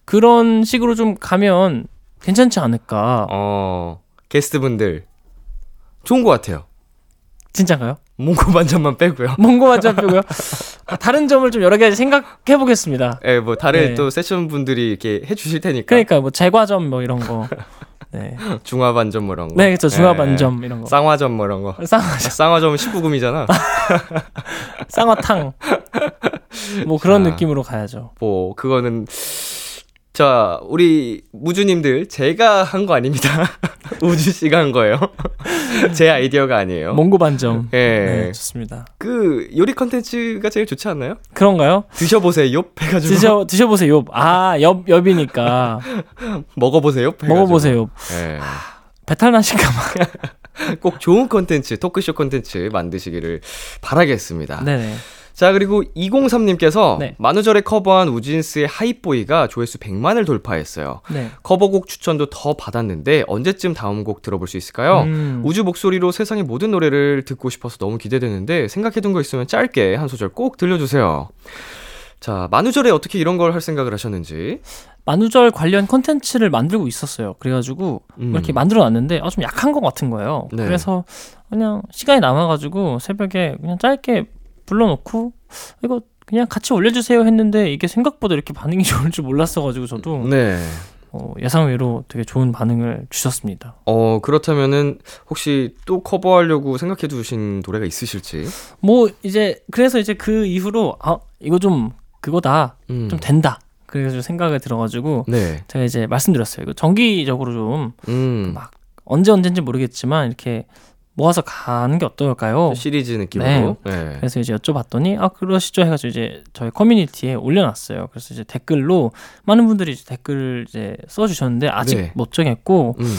그런 식으로 좀 가면 괜찮지 않을까. 어 게스트분들 좋은 것 같아요. 진짜가요? 몽고 반점만 빼고요. 몽고 반점 빼고요. 아, 다른 점을 좀 여러 가지 생각해 보겠습니다. 예, 뭐 다른 네. 또 세션 분들이 이렇게 해 주실 테니까. 그러니까 뭐 제과점 뭐 이런 거. 네, 중화 반점 뭐 이런 거. 네, 그렇죠. 중화 예. 반점 이런 거. 쌍화점 뭐 이런 거. 쌍 쌍화점은 19금이잖아. 쌍화탕. 뭐 그런 자. 느낌으로 가야죠. 뭐 그거는 자 우리 무주님들 제가 한 거 아닙니다. 우주 씨가 한 거예요. 제 아이디어가 아니에요. 몽고 반점. 예. 네, 좋습니다. 그 요리 컨텐츠가 제일 좋지 않나요? 그런가요? 드셔보세요. 요 해가지고 드셔 드셔보세요. 아, 엽 엽이니까 먹어보세요. 먹어보세요. 예. 배탈 나실까 봐. 꼭 좋은 컨텐츠, 토크쇼 컨텐츠 만드시기를 바라겠습니다. 네네. 자, 그리고 203님께서 네. 만우절에 커버한 우진스의 Hype Boy가 조회수 100만을 돌파했어요. 네. 커버곡 추천도 더 받았는데 언제쯤 다음 곡 들어볼 수 있을까요? 음. 우즈 목소리로 세상의 모든 노래를 듣고 싶어서 너무 기대되는데 생각해둔 거 있으면 짧게 한 소절 꼭 들려주세요. 자, 만우절에 어떻게 이런 걸 할 생각을 하셨는지. 만우절 관련 컨텐츠를 만들고 있었어요. 그래가지고 음. 이렇게 만들어 놨는데 아, 좀 약한 것 같은 거예요. 네. 그래서 그냥 시간이 남아가지고 새벽에 그냥 짧게 불러놓고 이거 그냥 같이 올려주세요 했는데 이게 생각보다 이렇게 반응이 좋을 줄 몰랐어가지고 저도 네. 어, 예상외로 되게 좋은 반응을 주셨습니다. 어, 그렇다면은 혹시 또 커버하려고 생각해 두신 노래가 있으실지? 뭐 이제 그래서 이제 그 이후로 아 이거 좀 그거다 음. 좀 된다. 그래가지고 생각이 들어가지고 네. 제가 이제 말씀드렸어요. 이거 정기적으로 좀 음. 막 언제 언제인지 모르겠지만 이렇게 모아서 가는 게 어떨까요? 시리즈 느낌으로. 네. 그래서 이제 여쭤봤더니 아 그러시죠 해가지고 이제 저희 커뮤니티에 올려놨어요. 그래서 이제 댓글로 많은 분들이 이제 댓글을 이제 써주셨는데 아직 네. 못 정했고 음.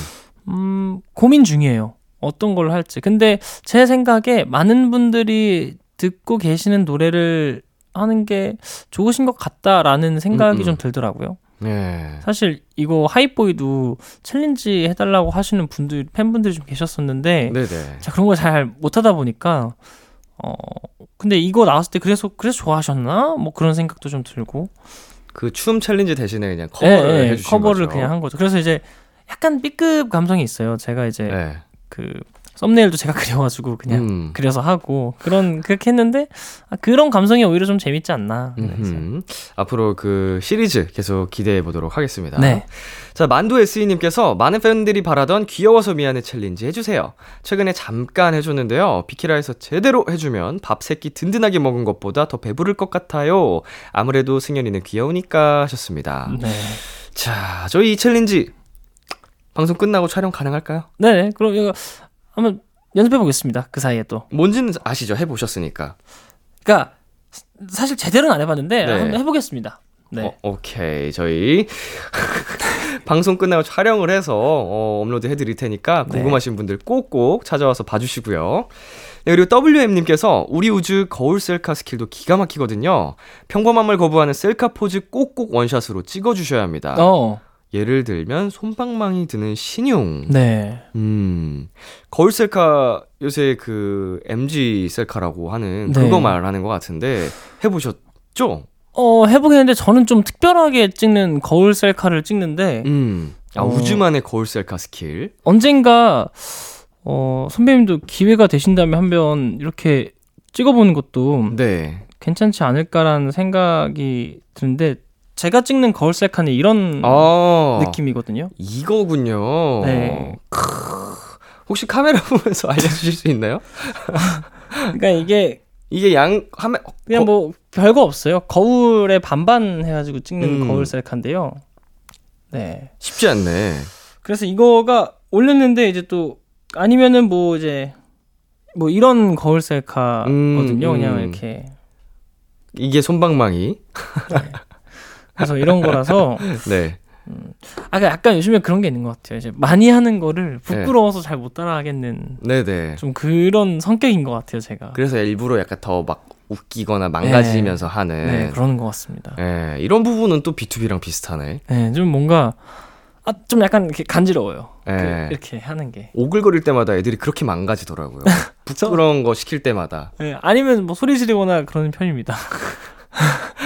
음 고민 중이에요. 어떤 걸로 할지. 근데 제 생각에 많은 분들이 듣고 계시는 노래를 하는 게 좋으신 것 같다라는 생각이 음, 음. 좀 들더라고요. 네. 사실 이거 Hype Boy도 challenge 해달라고 하시는 분들 팬분들이 좀 계셨었는데 네네. 자 그런 걸 잘 못하다 보니까 어 근데 이거 나왔을 때 그래서 그래서 좋아하셨나 뭐 그런 생각도 좀 들고 그 춤 challenge 대신에 그냥 커버를 예, 예, 해주신 커버를 거죠. 그냥 한 거죠. 그래서 이제 약간 B급 감성이 있어요. 제가 이제 네. 그 썸네일도 제가 그려가지고 그냥 음. 그려서 하고 그런 그렇게 했는데 아, 그런 감성이 오히려 좀 재밌지 않나. 네. 앞으로 그 시리즈 계속 기대해 보도록 하겠습니다. 네. 자, 만두 SE님께서 많은 팬들이 바라던 귀여워서 미안해 챌린지 해주세요. 최근에 잠깐 해줬는데요. 비키라에서 제대로 해주면 밥 세끼 든든하게 먹은 것보다 더 배부를 것 같아요. 아무래도 승연이는 귀여우니까 하셨습니다. 네. 자, 저희 이 챌린지 방송 끝나고 촬영 가능할까요? 네. 그럼 이거 한번 연습해 보겠습니다. 그 사이에 또. 뭔지는 아시죠? 해 보셨으니까. 그러니까 사실 제대로는 안 해봤는데 네. 한번 해보겠습니다. 네. 어, 오케이. 저희 방송 끝나고 촬영을 해서 어, 업로드 해드릴 테니까 네. 궁금하신 분들 꼭꼭 찾아와서 봐주시고요. 네, 그리고 WM님께서 우리 우즈 거울 셀카 스킬도 기가 막히거든요. 평범함을 거부하는 셀카 포즈 꼭꼭 원샷으로 찍어주셔야 합니다. 어. 예를 들면 손방망이 드는 시늉. 네. 음, 거울 셀카 요새 그 MZ 셀카라고 하는 네. 그거 말하는 것 같은데 해보셨죠? 어 해보긴 했는데 저는 좀 특별하게 찍는 거울 셀카를 찍는데 음. 아, 어. 우즈만의 거울 셀카 스킬. 언젠가 어 선배님도 기회가 되신다면 한번 이렇게 찍어보는 것도 네. 괜찮지 않을까라는 생각이 드는데 제가 찍는 거울 셀카는 이런 아. 느낌이거든요. 이거군요. 네. 크. 혹시 카메라 보면서 알려주실 수 있나요? 그러니까 이게 이게 양, 화면, 그냥 거- 뭐 별거 없어요. 거울에 반반 해가지고 찍는 음. 거울 셀카인데요. 네. 쉽지 않네. 그래서 이거가 올렸는데 이제 또 아니면은 뭐 이제 뭐 이런 거울 셀카거든요. 음, 그냥 음. 이렇게 이게 손방망이. 그래서 이런 거라서 네. 아 그러니까 약간 요즘에 그런 게 있는 것 같아요. 이제 많이 하는 거를 부끄러워서 잘못 따라하겠는 네네. 좀 그런 성격인 것 같아요. 제가. 그래서 일부러 약간 더 막 웃기거나 망가지면서 하는. 네 그러는 것 같습니다. 예, 이런 부분은 또 B2B랑 비슷하네. 네, 좀 뭔가 아 좀 약간 이렇게 간지러워요. 예. 그, 이렇게 하는 게. 오글거릴 때마다 애들이 그렇게 망가지더라고요. 부끄러운 거 시킬 때마다. 네, 아니면 뭐 소리 지르거나 그러는 편입니다.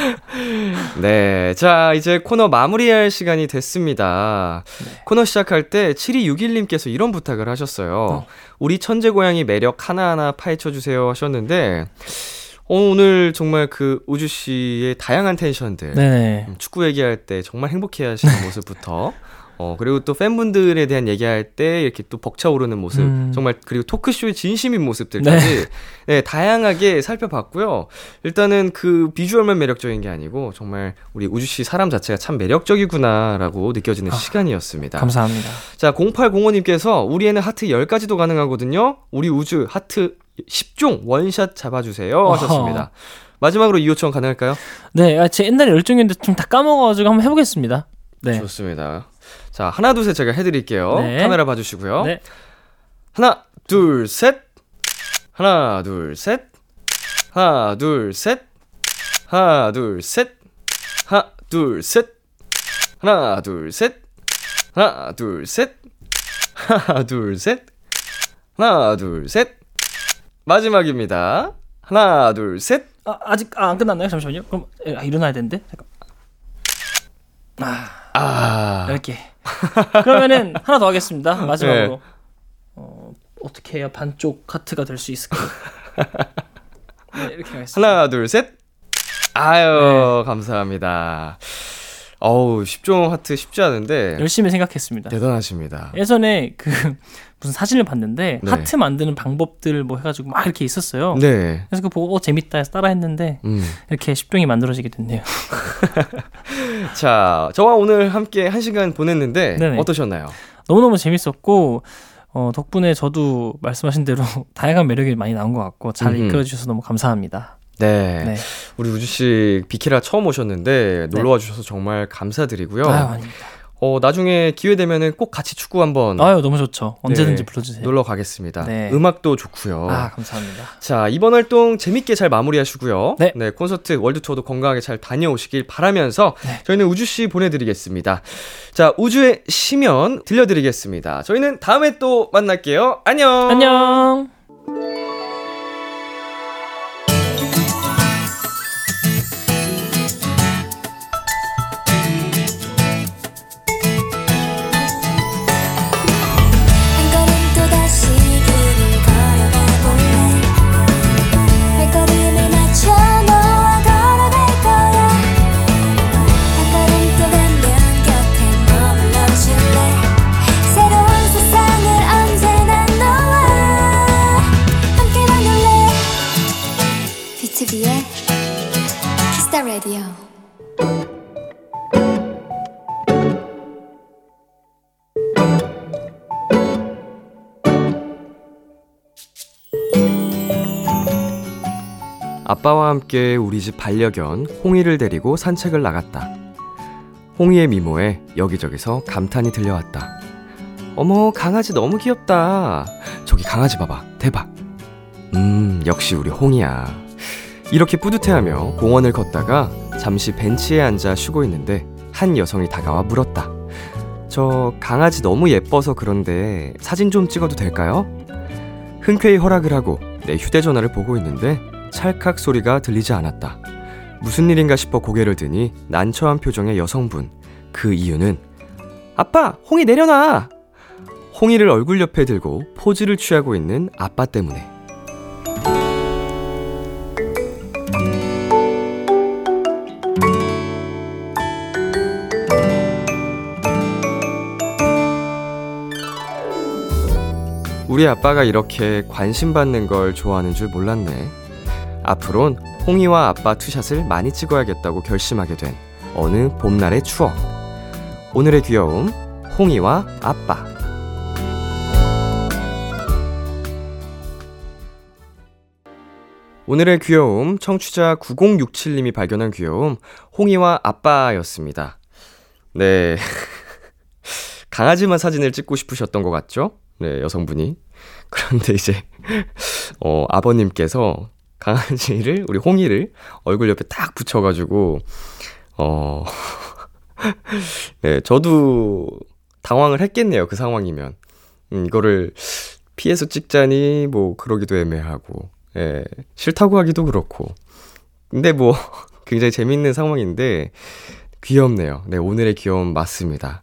네. 자, 이제 코너 마무리할 시간이 됐습니다. 코너 시작할 때 7261님께서 이런 부탁을 하셨어요. 어. 우리 천재 고양이 매력 하나하나 파헤쳐 주세요 하셨는데, 어, 오늘 정말 그 우주 씨의 다양한 텐션들. 네네. 음, 축구 얘기할 때 정말 행복해 하시는 모습부터 어 그리고 또 팬분들에 대한 얘기할 때 이렇게 또 벅차오르는 모습 음. 정말 그리고 토크쇼의 진심인 모습들까지 네. 다양하게 살펴봤고요 일단은 그 비주얼만 매력적인 게 아니고 정말 우리 우주 씨 사람 자체가 참 매력적이구나라고 느껴지는 시간이었습니다 감사합니다. 자 0805님께서 우리 애는 하트 10가지도 가능하거든요 우리 우주 하트 10종 원샷 잡아주세요 하셨습니다 마지막으로 이 요청 가능할까요? 네, 아, 제 옛날에 열정이었는데 좀 다 까먹어가지고 한번 해보겠습니다. 네. 좋습니다. 자, 하나, 둘, 셋 제가 해드릴게요. 네. 카메라 봐주시고요. 네. 하나, 둘, 셋. 하나, 둘, 셋. 하나, 둘, 셋. 하나, 둘, 셋. 하나, 둘, 셋. 하나, 둘, 셋. 하나, 둘, 셋. 하나, 둘, 셋. 하나, 둘, 셋. 마지막입니다. 하나, 둘, 셋. 아, 아직 아, 안 끝났나요? 잠시만요. 그럼 아, 일어나야 되는데. 잠깐. 아, 이렇게. 그러면은 하나 더 하겠습니다. 마지막으로. 네. 어, 어떻게 해야 반쪽 카트가 될 수 있을까요? 네, 이렇게 하겠습니다. 하나, 둘, 셋. 아유, 감사합니다. 어우, 10종 하트 쉽지 않은데 열심히 생각했습니다. 대단하십니다. 예전에 그 무슨 사진을 봤는데 네. 하트 만드는 방법들 뭐 해가지고 막 이렇게 있었어요. 네. 그래서 그거 보고 어 재밌다 해서 따라 했는데 음. 이렇게 10종이 만들어지게 됐네요. 자, 저와 오늘 함께 한 시간 보냈는데 네네. 어떠셨나요? 너무너무 재밌었고 어, 덕분에 저도 말씀하신 대로 다양한 매력이 많이 나온 것 같고 잘. 이끌어 주셔서 너무 감사합니다. 네. 네. 우리 우주 씨 비키라 처음 오셨는데 놀러 와 주셔서 정말 감사드리고요. 아유, 아닙니다. 어, 나중에 기회 되면은 꼭 같이 축구 한번 아유, 너무 좋죠. 언제든지 네, 불러주세요. 놀러 가겠습니다. 네. 음악도 좋고요. 아, 감사합니다. 자, 이번 활동 재밌게 잘 마무리하시고요. 네. 콘서트 월드 투어도 건강하게 잘 다녀오시길 바라면서 네. 저희는 우주 씨 보내드리겠습니다. 자, 우주의 시면 들려드리겠습니다. 저희는 다음에 또 만날게요. 안녕. 안녕. 아빠와 함께 우리 집 반려견 홍이를 데리고 산책을 나갔다. 홍이의 미모에 여기저기서 감탄이 들려왔다. 어머, 강아지 너무 귀엽다. 저기 강아지 봐봐. 대박. 음, 역시 우리 홍이야. 이렇게 뿌듯해하며 공원을 걷다가 잠시 벤치에 앉아 쉬고 있는데 한 여성이 다가와 물었다. 저 강아지 너무 예뻐서 그런데 사진 좀 찍어도 될까요? 흔쾌히 허락을 하고 내 휴대전화를 보고 있는데 찰칵 소리가 들리지 않았다. 무슨 일인가 싶어 고개를 드니 난처한 표정의 여성분. 그 이유는 아빠, 홍이 내려놔. 홍이를 얼굴 옆에 들고 포즈를 취하고 있는 아빠 때문에. 우리 아빠가 이렇게 관심 받는 걸 좋아하는 줄 몰랐네. 앞으론 홍이와 아빠 투샷을 많이 찍어야겠다고 결심하게 된 어느 봄날의 추억. 오늘의 귀여움, 홍이와 아빠. 오늘의 귀여움, 청취자 9067님이 발견한 귀여움, 홍이와 아빠였습니다. 네. 강아지만 사진을 찍고 싶으셨던 것 같죠? 네, 여성분이. 그런데 이제, 어, 아버님께서 강아지를, 우리 홍이를 얼굴 옆에 딱 붙여가지고, 어, 네, 저도 당황을 했겠네요. 그 상황이면. 음, 이거를 피해서 찍자니, 뭐, 그러기도 애매하고, 예, 싫다고 하기도 그렇고. 근데 뭐, 굉장히 재밌는 상황인데, 귀엽네요. 네, 오늘의 귀여움 맞습니다.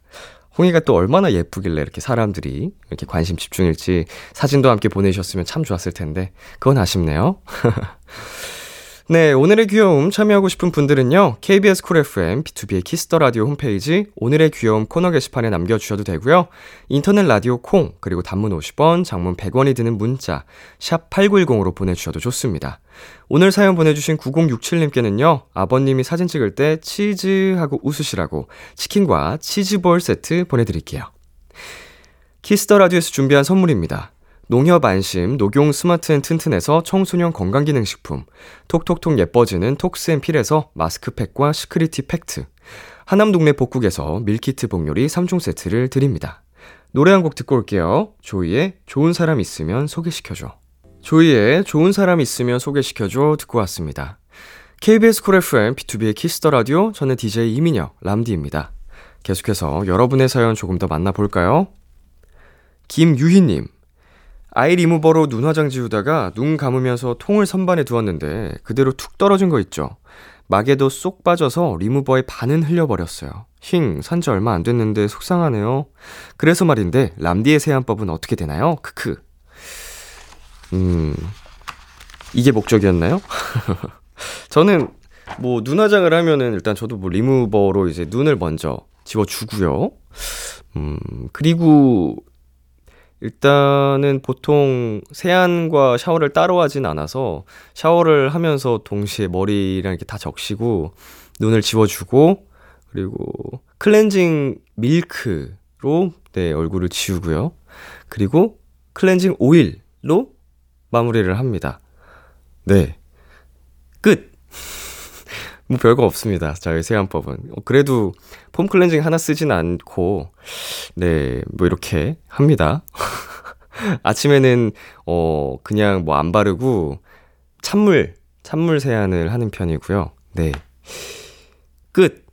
홍이가 또 얼마나 예쁘길래 이렇게 사람들이 이렇게 관심 집중일지 사진도 함께 보내주셨으면 참 좋았을 텐데, 그건 아쉽네요. 네, 오늘의 귀여움 참여하고 싶은 분들은요, KBS Cool FM, B2B의 키스터 라디오 홈페이지, 오늘의 귀여움 코너 게시판에 남겨 주셔도 되고요, 인터넷 라디오 콩, 그리고 단문 50원, 장문 100원이 드는 문자, 샵 8910으로 보내 주셔도 좋습니다. 오늘 사연 보내 주신 9067님께는요, 아버님이 사진 찍을 때 치즈 하고 웃으시라고 치킨과 치즈볼 세트 보내 드릴게요. Kiss the Radio에서 준비한 선물입니다. 농협 안심 녹용 스마트 앤 튼튼에서 청소년 건강기능식품, 톡톡톡 예뻐지는 톡스앤필에서 마스크팩과 시크리티 팩트, 하남 동네 복국에서 밀키트 복요리 3종 세트를 드립니다. 노래 한 곡 듣고 올게요. 조이의 좋은 사람 있으면 소개시켜줘. 조이의 좋은 사람 있으면 소개시켜줘 듣고 왔습니다. KBS 쿨 FM B2B의 키스터 라디오 저는 DJ 이민혁 햄디입니다. 계속해서 여러분의 사연 조금 더 만나볼까요? 김유희님 아이 리무버로 눈 화장 지우다가 눈 감으면서 통을 선반에 두었는데 그대로 툭 떨어진 거 있죠. 마개도 쏙 빠져서 리무버의 반은 흘려버렸어요. 힝, 산 지 얼마 안 됐는데 속상하네요. 그래서 말인데 햄디의 세안법은 어떻게 되나요? 크크. 음, 이게 목적이었나요? 저는 뭐 눈화장을 하면은 일단 저도 뭐 리무버로 이제 눈을 먼저 지워주고요. 음, 그리고 일단은 보통 세안과 샤워를 따로 하진 않아서 샤워를 하면서 동시에 머리랑 이렇게 다 적시고 눈을 지워주고 그리고 클렌징 밀크로 네, 얼굴을 지우고요. 그리고 클렌징 오일로 마무리를 합니다. 네. 끝! 뭐 별거 없습니다. 저희 세안법은. 어, 그래도 폼 클렌징 하나 쓰진 않고, 네, 뭐 이렇게 합니다. 아침에는, 어, 그냥 뭐 안 바르고, 찬물, 찬물 세안을 하는 편이고요. 네. 끝!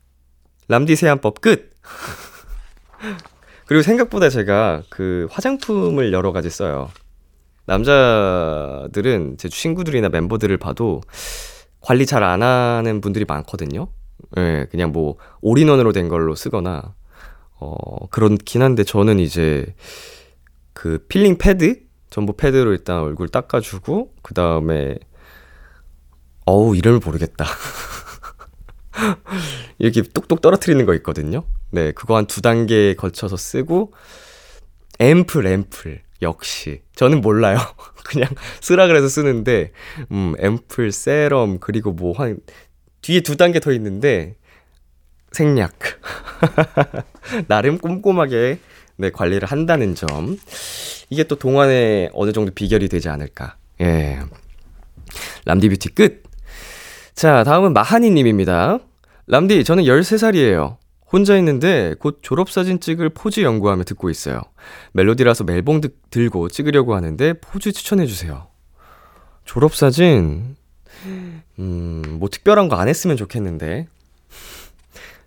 람디 세안법 끝! 그리고 생각보다 제가 그 화장품을 여러 가지 써요. 남자들은 제 친구들이나 멤버들을 봐도 관리 잘 안 하는 분들이 많거든요. 예, 네, 그냥 뭐 all-in-one으로 된 걸로 쓰거나 어 그렇긴 한데 저는 이제 그 필링 패드 전부 패드로 일단 얼굴 닦아주고 그 다음에 어우 이름을 모르겠다. 이렇게 똑똑 떨어뜨리는 거 있거든요. 네, 그거 한 두 단계에 걸쳐서 쓰고 앰플 앰플 역시 저는 몰라요. 그냥 쓰라 그래서 쓰는데 음 앰플 세럼 그리고 뭐 한 뒤에 두 단계 더 있는데 생략 나름 꼼꼼하게 네 관리를 한다는 점 이게 또 동안에 어느 정도 비결이 되지 않을까 예 람디 뷰티 끝 자, 다음은 마하니님입니다. 람디, 저는 13살이에요. 혼자 있는데 곧 졸업사진 찍을 포즈 연구하며 듣고 있어요. 멜로디라서 멜봉 들고 찍으려고 하는데 포즈 추천해주세요. 졸업사진, 음, 뭐 특별한 거 안 했으면 좋겠는데.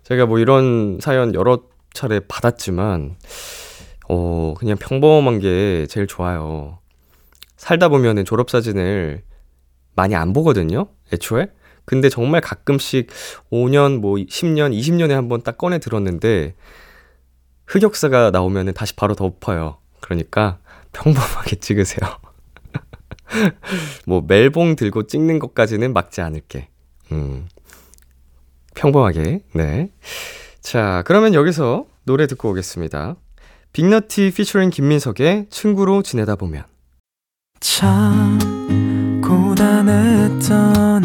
제가 뭐 이런 사연 여러 차례 받았지만, 어, 그냥 평범한 게 제일 좋아요. 살다 보면은 졸업사진을 많이 안 보거든요? 애초에? 근데 정말 가끔씩 5년, 뭐 10년, 20년에 한 번 딱 꺼내 들었는데 흑역사가 나오면은 다시 바로 덮어요. 그러니까 평범하게 찍으세요. 뭐 멜봉 들고 찍는 것까지는 막지 않을게. 음. 평범하게. 네. 자, 그러면 여기서 노래 듣고 오겠습니다. 빅너티 피처링 김민석의 친구로 지내다 보면 참 고단했던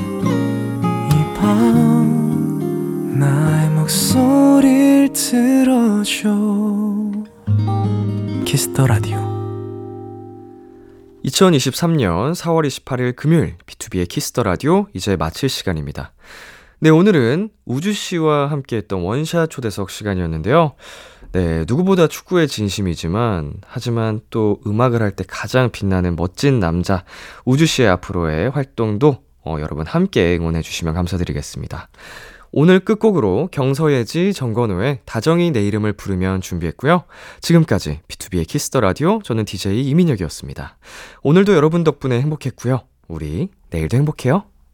나의 목소리를 들어줘 Kiss the Radio 2023년 4월 28일 금요일 B2B의 키스터 라디오 이제 마칠 시간입니다. 네, 오늘은 우즈 씨와 함께 했던 원샷 초대석 시간이었는데요. 네, 누구보다 축구에 진심이지만, 하지만 또 음악을 할 때 가장 빛나는 멋진 남자, 우즈 씨의 앞으로의 활동도 어, 여러분 함께 응원해 주시면 감사드리겠습니다. 오늘 끝곡으로 경서예지 전건호의 다정히 내 이름을 부르면 준비했고요. 지금까지 B2B의 키스터 라디오 저는 DJ 이민혁이었습니다. 오늘도 여러분 덕분에 행복했고요. 우리 내일도 행복해요.